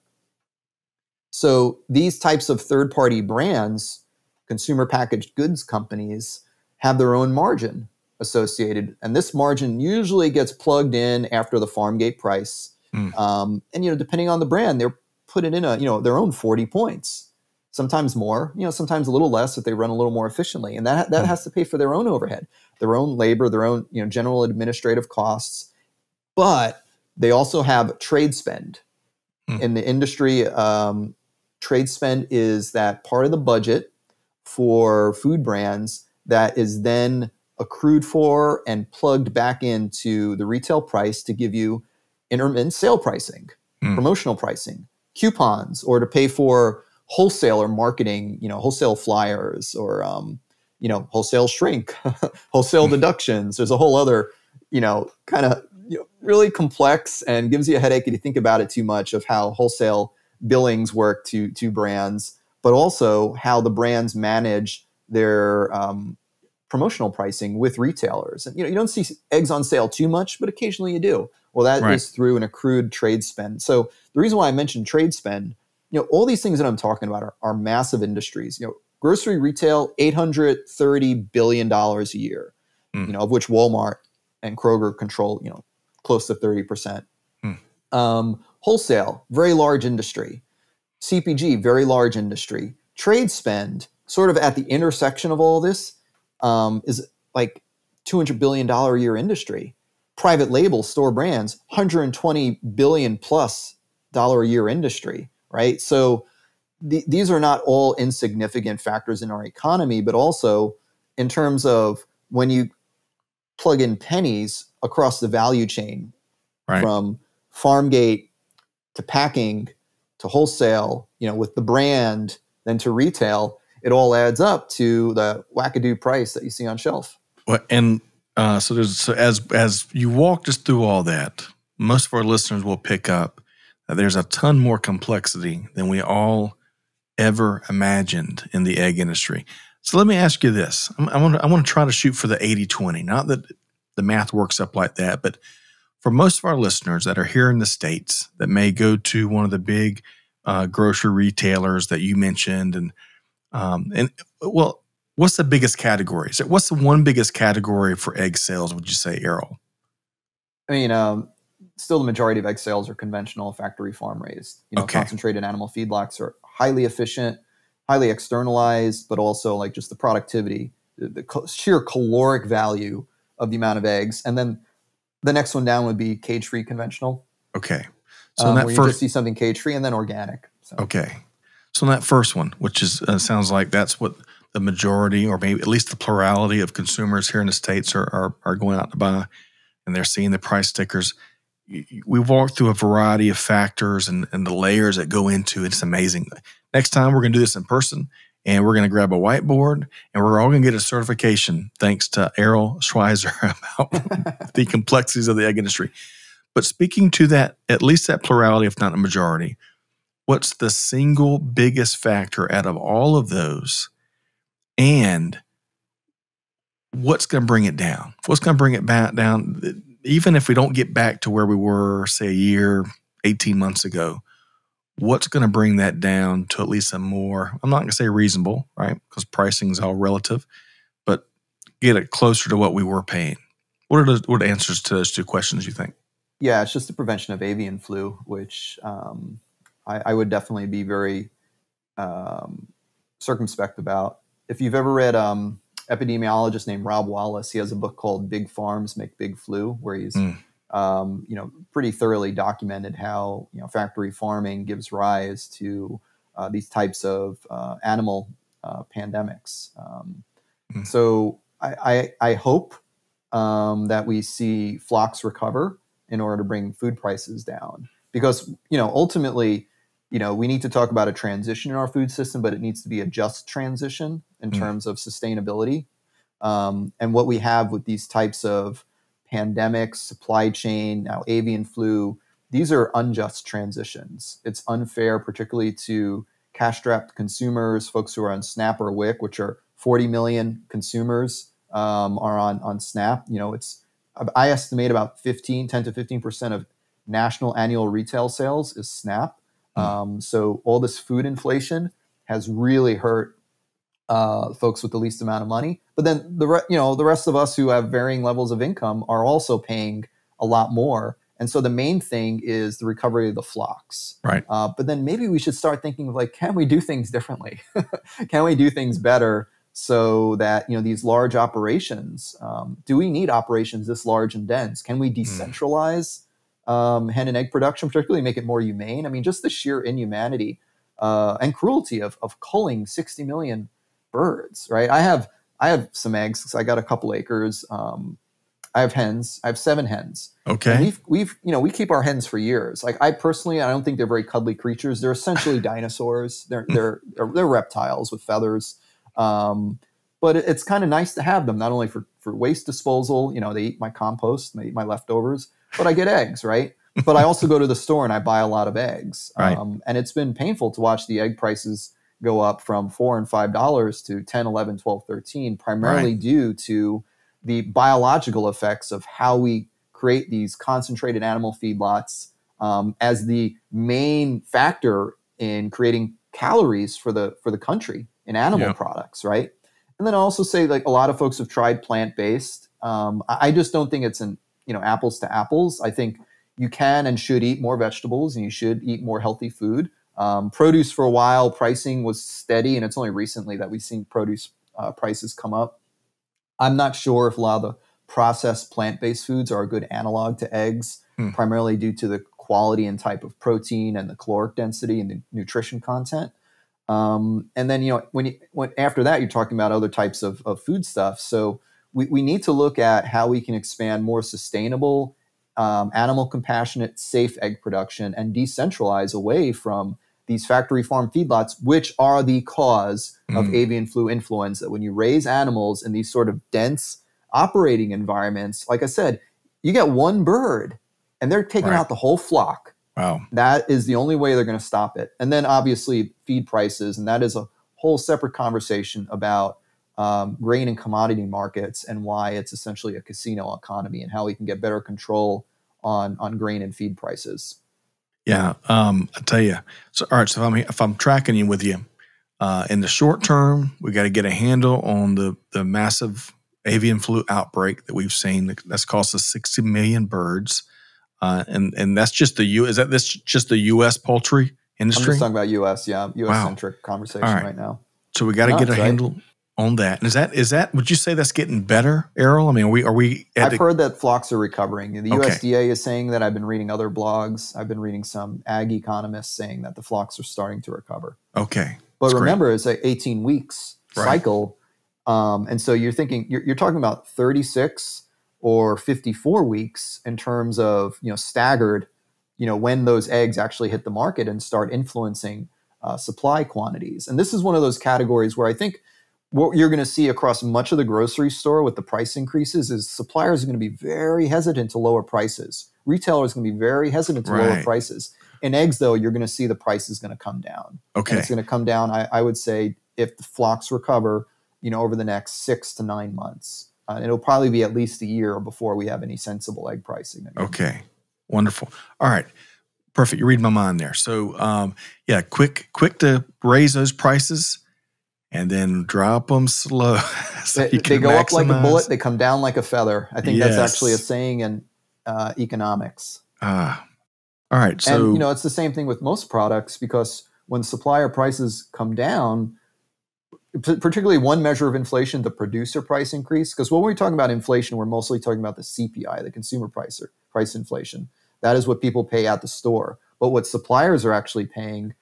So these types of third party brands, consumer packaged goods companies, have their own margin associated, and this margin usually gets plugged in after the farm gate price. Mm. Um, and you know, depending on the brand, they're putting in a you know their own forty points sometimes more, you know, sometimes a little less if they run a little more efficiently. And that that hmm. has to pay for their own overhead, their own labor, their own, you know, general administrative costs. But they also have trade spend. Hmm. In the industry, um, trade spend is that part of the budget for food brands that is then accrued for and plugged back into the retail price to give you intermittent sale pricing, hmm. promotional pricing, coupons, or to pay for wholesale or marketing, you know, wholesale flyers or, um, you know, wholesale shrink, wholesale hmm. deductions. There's a whole other, you know, kind of you know, really complex and gives you a headache if you think about it too much of how wholesale billings work to to brands, but also how the brands manage their um, promotional pricing with retailers. And you know, you don't see eggs on sale too much, but occasionally you do. Well, that right. is through an accrued trade spend. So the reason why I mentioned trade spend you know, all these things that I'm talking about are, are massive industries. You know, grocery retail, $830 billion a year, mm. you know, of which Walmart and Kroger control, you know, close to 30%. Mm. Um, wholesale, very large industry. CPG, very large industry. Trade spend, sort of at the intersection of all this, um, is like $200 billion a year industry. Private label store brands, 120 billion plus dollar a year industry right? So th- these are not all insignificant factors in our economy, but also in terms of when you plug in pennies across the value chain right. from farm gate to packing to wholesale, you know, with the brand, then to retail, it all adds up to the wackadoo price that you see on shelf. Well, and uh, so so as as you walked us through all that, most of our listeners will pick up that there's a ton more complexity than we all ever imagined in the egg industry. So let me ask you this. I want to I want to try to shoot for the 80 20. Not that the math works up like that, but for most of our listeners that are here in the States that may go to one of the big uh, grocery retailers that you mentioned, and um, and well, what's the biggest category? So what's the one biggest category for egg sales? Would you say, Errol? I mean, um, still the majority of egg sales are conventional factory farm raised. You know, okay. concentrated animal feedlots are highly efficient, highly externalized, but also like just the productivity, the, the sheer caloric value of the amount of eggs. And then the next one down would be cage free conventional. Okay. So um, that where you first, just see something cage free and then organic. So. Okay. So in that first one, which is uh, sounds like that's what the majority, or maybe at least the plurality of consumers here in the states are are, are going out to buy, and they're seeing the price stickers we walked through a variety of factors and, and the layers that go into it. It's amazing. Next time we're going to do this in person and we're going to grab a whiteboard and we're all going to get a certification thanks to Errol Schweitzer about the complexities of the egg industry. But speaking to that, at least that plurality, if not a majority, what's the single biggest factor out of all of those? And what's going to bring it down? What's going to bring it back down? even if we don't get back to where we were, say, a year, 18 months ago, what's going to bring that down to at least a more, I'm not going to say reasonable, right? Because pricing is all relative, but get it closer to what we were paying. What are the what are answers to those two questions you think? Yeah, it's just the prevention of avian flu, which um, I, I, would definitely be very um, circumspect about. If you've ever read um, epidemiologist named Rob Wallace. He has a book called Big Farms Make Big Flu, where he's mm. um, you know pretty thoroughly documented how you know factory farming gives rise to uh, these types of uh, animal uh, pandemics. Um, mm. So I, I, I hope um, that we see flocks recover in order to bring food prices down because you know ultimately you know we need to talk about a transition in our food system but it needs to be a just transition in Mm. terms of sustainability. Um, and what we have with these types of pandemics, supply chain, now avian flu, these are unjust transitions. It's unfair, particularly to cash strapped consumers, folks who are on SNAP or WIC, which are 40 million consumers um, are on, on SNAP. You know, it's, I estimate about 15, 10 to 15% of national annual retail sales is SNAP. Hmm. Um, so all this food inflation has really hurt uh, folks with the least amount of money. But then the re- you know the rest of us who have varying levels of income are also paying a lot more. And so the main thing is the recovery of the flocks. Right. Uh, but then maybe we should start thinking of like, can we do things differently? can we do things better so that you know these large operations? Um, do we need operations this large and dense? Can we decentralize um, hen and egg production, particularly make it more humane? I mean, just the sheer inhumanity uh, and cruelty of of culling 60 million birds, right? I have I have some eggs. I got a couple acres. Um, I have hens. I have seven hens. And Okay. we've we've you know we keep our hens for years. Like I personally, I don't think they're very cuddly creatures. They're essentially dinosaurs. They're they're they're, they're reptiles with feathers. Um, but it's kind of nice to have them not only for for waste disposal. You know, they eat my compost, they eat my leftovers, but I get eggs, right? But I also go to the store and I buy a lot of eggs. Right. Um, and it's been painful to watch the egg prices go up from four and five dollars to 10 11 12 13 primarily due to the biological effects of how we create these concentrated animal feedlots um, as the main factor in creating calories for the for the country in animal Yeah. products right and then I also say like a lot of folks have tried plant-based um, I I just don't think it's an you know apples to apples i think you can and should eat more vegetables and you should eat more healthy food. Um, produce for a while pricing was steady and it's only recently that we've seen produce uh, prices come up. I'm not sure if a lot of the processed plant-based foods are a good analog to eggs Hmm. primarily due to the quality and type of protein and the caloric density and the nutrition content. Um, and then you know when you when after that you're talking about other types of, of food stuff. So we, we need to look at how we can expand more sustainable um, animal compassionate safe egg production and decentralize away from these factory farm feedlots which are the cause of Mm. avian flu influenza when you raise animals in these sort of dense operating environments like i said you get one bird and they're taking Right. out the whole flock Wow. that is the only way they're going to stop it. And then obviously feed prices, and that is a whole separate conversation about um, grain and commodity markets and why it's essentially a casino economy and how we can get better control on on grain and feed prices. Yeah. Um, I tell you. So, all right. So, if I'm if I'm tracking you with you, uh, in the short term, we got to get a handle on the the massive avian flu outbreak that we've seen. That's cost us 60 million birds, uh, and and that's just the U. Is that this just the U.S. poultry industry? I'm just talking about U.S. Yeah, U.S. centric conversation right. right. now. so we got to get a right? handle on that. And is that is that? Would you say that's getting better, Errol? I mean, are we are we I've the, heard that flocks are recovering. The Okay. USDA is saying that. I've been reading other blogs. I've been reading some ag economists saying that the flocks are starting to recover. okay? But That's great. remember, it's like 18 weeks Right. cycle. Um, and so you're thinking, you're, you're talking about 36 or 54 weeks in terms of, you know, staggered, you know, when those eggs actually hit the market and start influencing uh, supply quantities. And this is one of those categories where I think what you're going to see across much of the grocery store with the price increases is suppliers are going to be very hesitant to lower prices. Retailers are going to be very hesitant to lower prices. In eggs, though, you're going to see the price is going to come down and Okay. it's going to come down. I, I would say if the flocks recover, you know, over the next six to nine months, uh, it'll probably be at least a year before we have any sensible egg pricing. again. Okay, wonderful. All right, perfect. You read my mind there. So, um, yeah, quick, quick to raise those prices, and then drop them slow. so They, they go up like a bullet. They come down like a feather. I think that's actually a saying in uh, economics. Ah, all right. So, and you know, it's the same thing with most products because when supplier prices come down, p- particularly one measure of inflation, the producer price increase. Because when we're talking about inflation, we're mostly talking about the CPI, the consumer price or price inflation. That is what people pay at the store. But what suppliers are actually paying,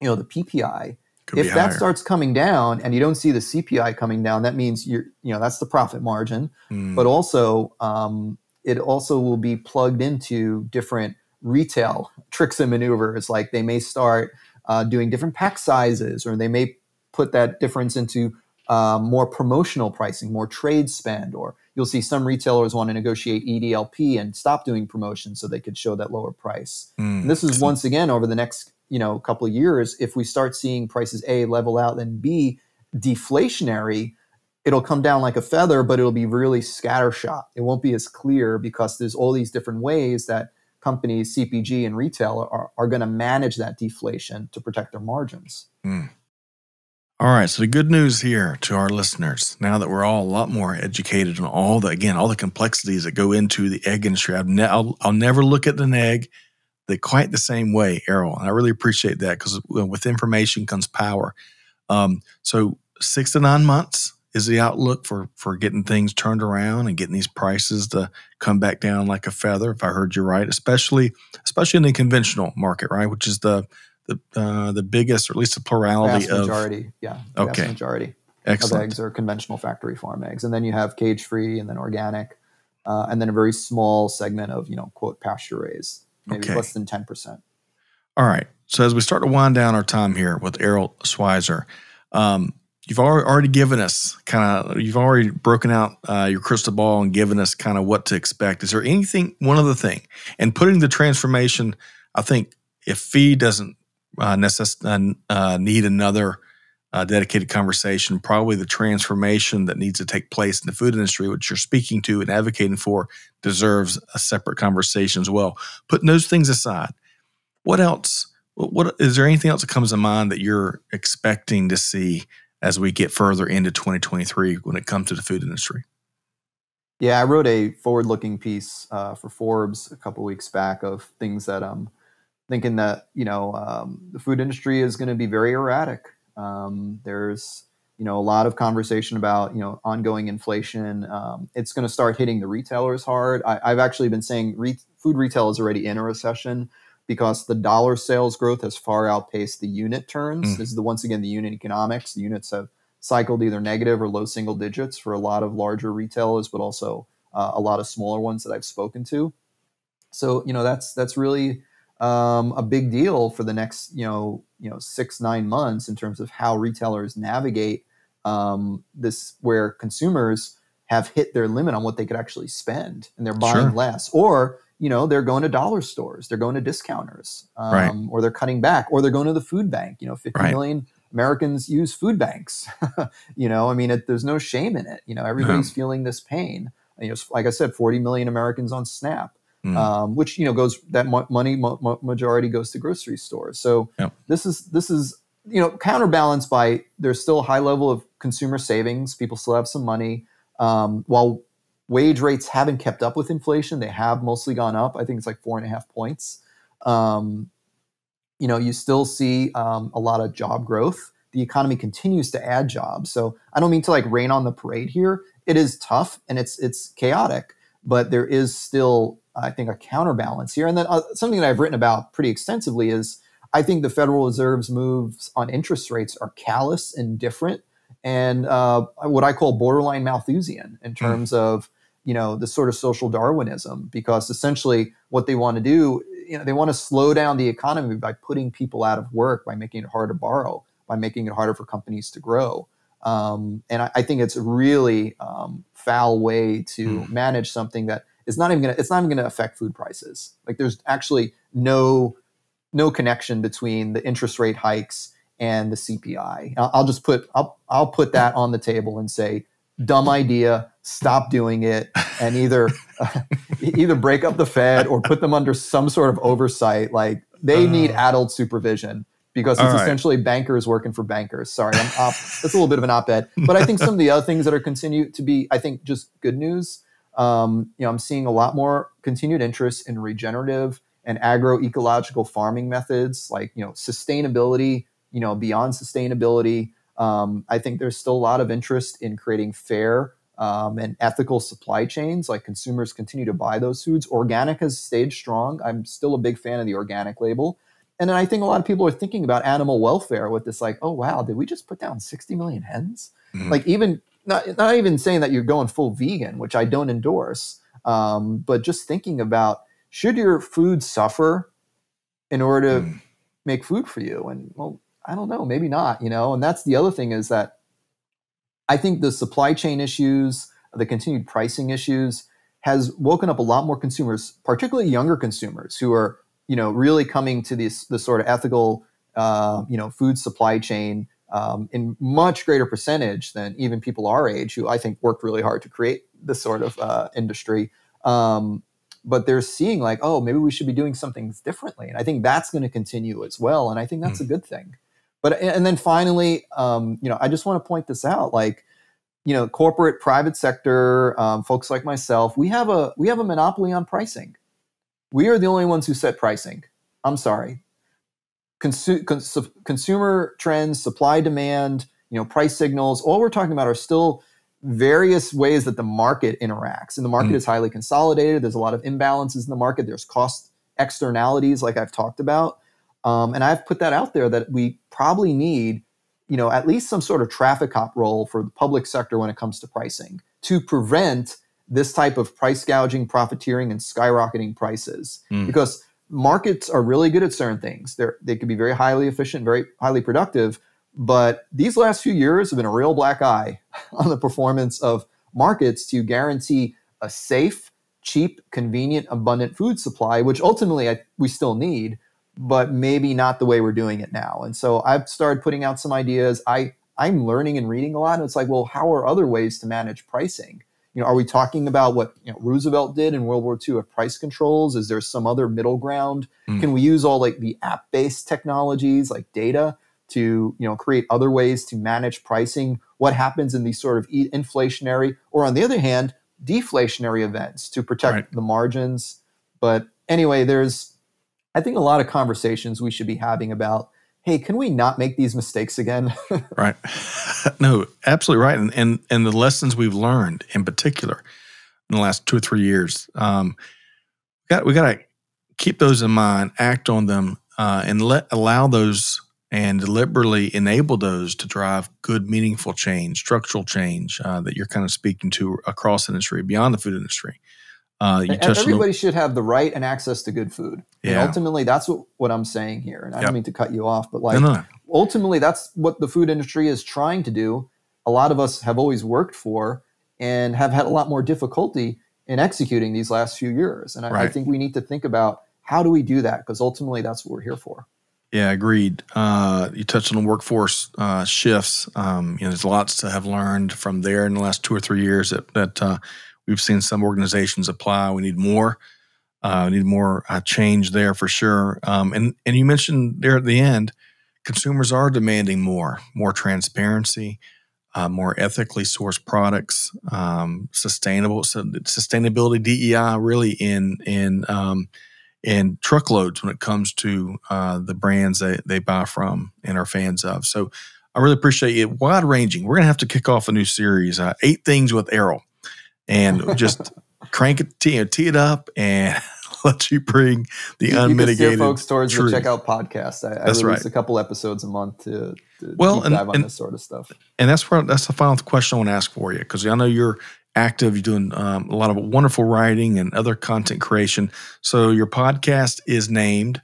you know, the PPI. Could if that starts coming down and you don't see the CPI coming down, that means you're, you know, that's the profit margin Mm, but also um, it also will be plugged into different retail tricks and maneuvers like they may start uh, doing different pack sizes or they may put that difference into um, more promotional pricing, more trade spend, or you'll see some retailers want to negotiate EDLP and stop doing promotions so they could show that lower price. Mm. And this is once again over the next you know a couple of years. If we start seeing prices A level out, and B deflationary, it'll come down like a feather, but it'll be really scattershot. It won't be as clear because there's all these different ways that companies, CPG and retail are, are going to manage that deflation to protect their margins. Mm. All right. So the good news here to our listeners, now that we're all a lot more educated on all the again all the complexities that go into the egg industry, I've ne- I'll, I'll never look at an egg the quite the same way, Errol. And I really appreciate that because with information comes power. Um, so six to nine months is the outlook for for getting things turned around and getting these prices to come back down like a feather. If I heard you right, especially especially in the conventional market, right, which is the the uh, the biggest, or at least the plurality vast majority, of yeah, okay, vast majority Excellent. of eggs are conventional factory farm eggs, and then you have cage free, and then organic, uh, and then a very small segment of you know quote pasture raised, maybe okay. less than ten percent. All right. So as we start to wind down our time here with Errol Schweitzer, um, you've already given us kind of you've already broken out uh, your crystal ball and given us kind of what to expect. Is there anything? One other thing, and putting the transformation, I think if fee doesn't uh, necess- uh, uh, need another uh, dedicated conversation. Probably the transformation that needs to take place in the food industry, which you're speaking to and advocating for, deserves a separate conversation as well. Putting those things aside, what else? What, what is there anything else that comes to mind that you're expecting to see as we get further into 2023 when it comes to the food industry? Yeah, I wrote a forward-looking piece uh, for Forbes a couple weeks back of things that I'm thinking that you know um, the food industry is going to be very erratic. Um, there's you know a lot of conversation about you know ongoing inflation. Um, it's going to start hitting the retailers hard. I, have actually been saying re- food retail is already in a recession because the dollar sales growth has far outpaced the unit turns. Mm. This is the once again the unit economics. The units have cycled either negative or low single digits for a lot of larger retailers, but also uh, a lot of smaller ones that I've spoken to. So you know that's that's really um, a big deal for the next you know you know six nine months in terms of how retailers navigate um, this where consumers have hit their limit on what they could actually spend and they're buying sure. less or you know they're going to dollar stores they're going to discounters um, right. or they're cutting back or they're going to the food bank you know fifty right. million americans use food banks you know i mean it, there's no shame in it you know everybody's no. feeling this pain you know like i said 40 million americans on snap mm. um, which you know goes that mo- money mo- majority goes to grocery stores. So yep. this is this is you know counterbalanced by there's still a high level of consumer savings. People still have some money. Um, while wage rates haven't kept up with inflation, they have mostly gone up. I think it's like four and a half points. Um, you know, you still see um, a lot of job growth. The economy continues to add jobs. So I don't mean to like rain on the parade here. It is tough and it's it's chaotic, but there is still I think, a counterbalance here. And then uh, something that I've written about pretty extensively is I think the Federal Reserve's moves on interest rates are callous and different, and uh, what I call borderline Malthusian in hmm. terms mm. of you know the sort of social Darwinism, because essentially what they want to do, you know, they want to slow down the economy by putting people out of work, by making it hard to borrow, by making it harder for companies to grow. Um, and I, I, think it's a really um, foul way to mm. manage something that is not even gonna it's not even gonna affect food prices. Like there's actually no no connection between the interest rate hikes and the CPI. I'll, I'll just put I'll I'll put that on the table and say dumb idea stop doing it and either uh, either break up the fed or put them under some sort of oversight like they uh, need adult supervision because it's right. essentially bankers working for bankers sorry i'm op- that's a little bit of an op-ed but i think some of the other things that are continue to be i think just good news um, you know, I'm seeing a lot more continued interest in regenerative and agroecological farming methods, like you know, sustainability. You know, beyond sustainability, um, I think there's still a lot of interest in creating fair um, and ethical supply chains. Like consumers continue to buy those foods. Organic has stayed strong. I'm still a big fan of the organic label. And then I think a lot of people are thinking about animal welfare with this, like, oh wow, did we just put down 60 million hens? Mm-hmm. Like even not not even saying that you're going full vegan, which I don't endorse, um, but just thinking about should your food suffer in order to mm. make food for you? And well, I don't know, maybe not, you know. And that's the other thing is that I think the supply chain issues, the continued pricing issues, has woken up a lot more consumers, particularly younger consumers, who are you know really coming to this the sort of ethical uh, you know food supply chain um, in much greater percentage than even people our age, who I think worked really hard to create this sort of uh, industry. Um, but they're seeing like, oh, maybe we should be doing something differently, and I think that's going to continue as well, and I think that's mm. a good thing. But and then finally, um, you know, I just want to point this out, like, you know, corporate, private sector, um, folks like myself, we have a we have a monopoly on pricing. We are the only ones who set pricing. I'm sorry. Consu- cons- consumer trends, supply demand, you know, price signals, all we're talking about are still various ways that the market interacts. And the market mm. is highly consolidated. There's a lot of imbalances in the market. There's cost externalities, like I've talked about. Um, and I've put that out there that we probably need, you know, at least some sort of traffic cop role for the public sector when it comes to pricing to prevent this type of price gouging, profiteering, and skyrocketing prices. Mm. Because markets are really good at certain things. They're, they can be very highly efficient, very highly productive. But these last few years have been a real black eye on the performance of markets to guarantee a safe, cheap, convenient, abundant food supply, which ultimately I, we still need, but maybe not the way we're doing it now. And so I've started putting out some ideas. I I'm learning and reading a lot, and it's like, well, how are other ways to manage pricing? You know, are we talking about what you know, Roosevelt did in World War II of price controls? Is there some other middle ground? Mm. Can we use all like the app-based technologies like data to you know create other ways to manage pricing? What happens in these sort of inflationary or on the other hand, deflationary events to protect right. the margins? But anyway, there's I think a lot of conversations we should be having about hey, can we not make these mistakes again? right. No, absolutely right. And, and and the lessons we've learned in particular in the last two or three years, um, we got we got to keep those in mind, act on them, uh, and let allow those and deliberately enable those to drive good, meaningful change, structural change uh, that you're kind of speaking to across industry, beyond the food industry. Uh, everybody should have the right and access to good food. Yeah. And ultimately, that's what, what I'm saying here. And I yep. don't mean to cut you off, but like no, no. ultimately, that's what the food industry is trying to do. A lot of us have always worked for and have had a lot more difficulty in executing these last few years. And I, right. I think we need to think about how do we do that because ultimately, that's what we're here for. Yeah, agreed. Uh, you touched on the workforce uh, shifts. Um, you know, there's lots to have learned from there in the last two or three years that, that uh, We've seen some organizations apply. We need more. Uh, we need more uh, change there for sure. Um, and and you mentioned there at the end, consumers are demanding more, more transparency, uh, more ethically sourced products, um, sustainable so sustainability DEI really in in um, in truckloads when it comes to uh, the brands they, they buy from and are fans of. So I really appreciate it. Wide ranging. We're gonna have to kick off a new series, uh, eight things with Errol and just crank it, you know, tee it up, and let you bring the you, unmitigated. You folks towards truth. the checkout podcast. I, I release right. a couple episodes a month to, to well, and, dive on and, this sort of stuff. And that's where that's the final question I want to ask for you because I know you're active. You're doing um, a lot of wonderful writing and other content creation. So your podcast is named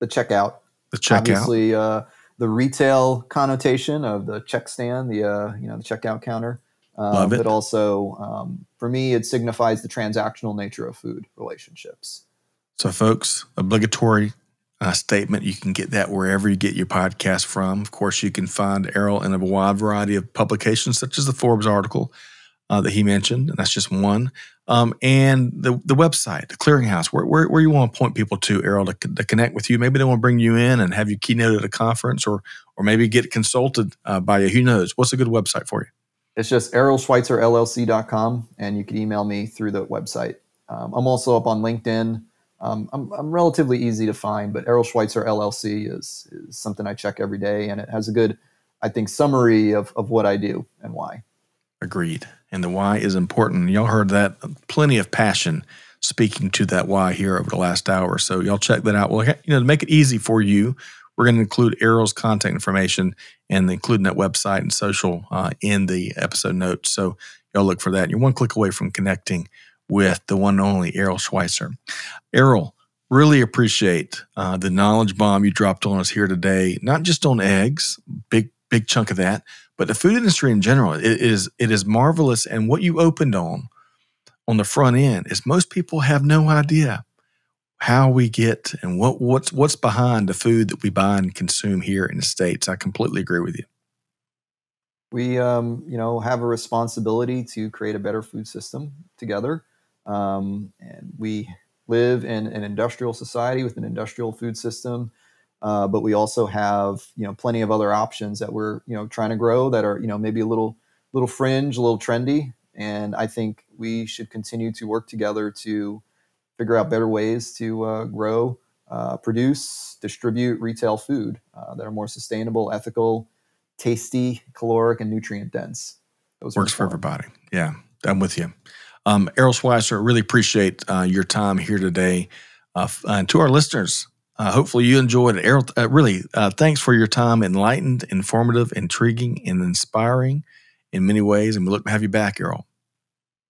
the Checkout. The Checkout. Obviously, uh, the retail connotation of the check stand, the uh, you know the checkout counter. Um. But also, um, for me, it signifies the transactional nature of food relationships. So, folks, obligatory uh, statement. You can get that wherever you get your podcast from. Of course, you can find Errol in a wide variety of publications, such as the Forbes article uh, that he mentioned, and that's just one. Um, and the the website, the clearinghouse, where, where, where you want to point people to, Errol, to, to connect with you. Maybe they want to bring you in and have you keynote at a conference, or or maybe get consulted uh, by you. Who knows? What's a good website for you? It's just errolschweitzerllc.com, and you can email me through the website. Um, I'm also up on LinkedIn. Um, I'm, I'm, relatively easy to find, but Errol Schweitzer LLC is, is something I check every day, and it has a good, I think, summary of, of what I do and why. Agreed. And the why is important. Y'all heard that plenty of passion speaking to that why here over the last hour. So y'all check that out. Well, you know, to make it easy for you, we're going to include Errol's contact information and including that website and social uh, in the episode notes. So y'all look for that. You're one click away from connecting with the one and only Errol Schweitzer. Errol, really appreciate uh, the knowledge bomb you dropped on us here today, not just on eggs, big big chunk of that. But the food industry in general, it is it is marvelous. And what you opened on on the front end is most people have no idea how we get and what what's what's behind the food that we buy and consume here in the states. I completely agree with you. We, um, you know, have a responsibility to create a better food system together, um, and we live in an industrial society with an industrial food system. Uh, but we also have, you know, plenty of other options that we're, you know, trying to grow that are, you know, maybe a little, little fringe, a little trendy. And I think we should continue to work together to figure out better ways to uh, grow, uh, produce, distribute retail food uh, that are more sustainable, ethical, tasty, caloric, and nutrient dense. Those Works for everybody. Yeah, I'm with you. Um, Errol Schweitzer, really appreciate uh, your time here today. Uh, and to our listeners, uh, hopefully you enjoyed it. Errol, really, thanks for your time. Enlightened, informative, intriguing, and inspiring in many ways. And we look to have you back, Errol.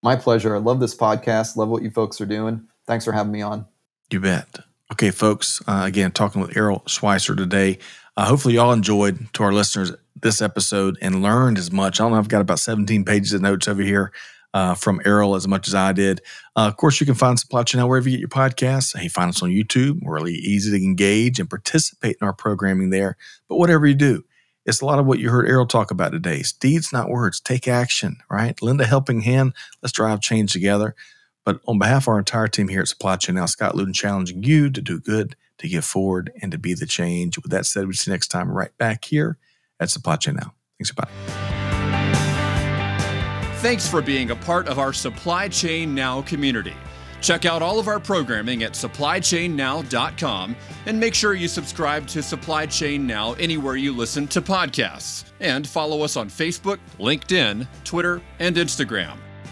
My pleasure. I love this podcast. Love what you folks are doing. Thanks for having me on. You bet. Okay, folks. Uh, again, talking with Errol Schweitzer today. Uh, hopefully, y'all enjoyed to our listeners this episode and learned as much. I don't know. I've got about 17 pages of notes over here uh, from Errol as much as I did. Uh, of course, you can find Supply Chain Now wherever you get your podcasts. Hey, find us on YouTube. We're really easy to engage and participate in our programming there. But whatever you do, it's a lot of what you heard Errol talk about today. It's deeds, not words. Take action, right? Lend a helping hand. Let's drive change together. But on behalf of our entire team here at Supply Chain Now, Scott Luton challenging you to do good, to give forward, and to be the change. With that said, we'll see you next time right back here at Supply Chain Now. Thanks, bye. Thanks for being a part of our Supply Chain Now community. Check out all of our programming at supplychainnow.com and make sure you subscribe to Supply Chain Now anywhere you listen to podcasts. And follow us on Facebook, LinkedIn, Twitter, and Instagram.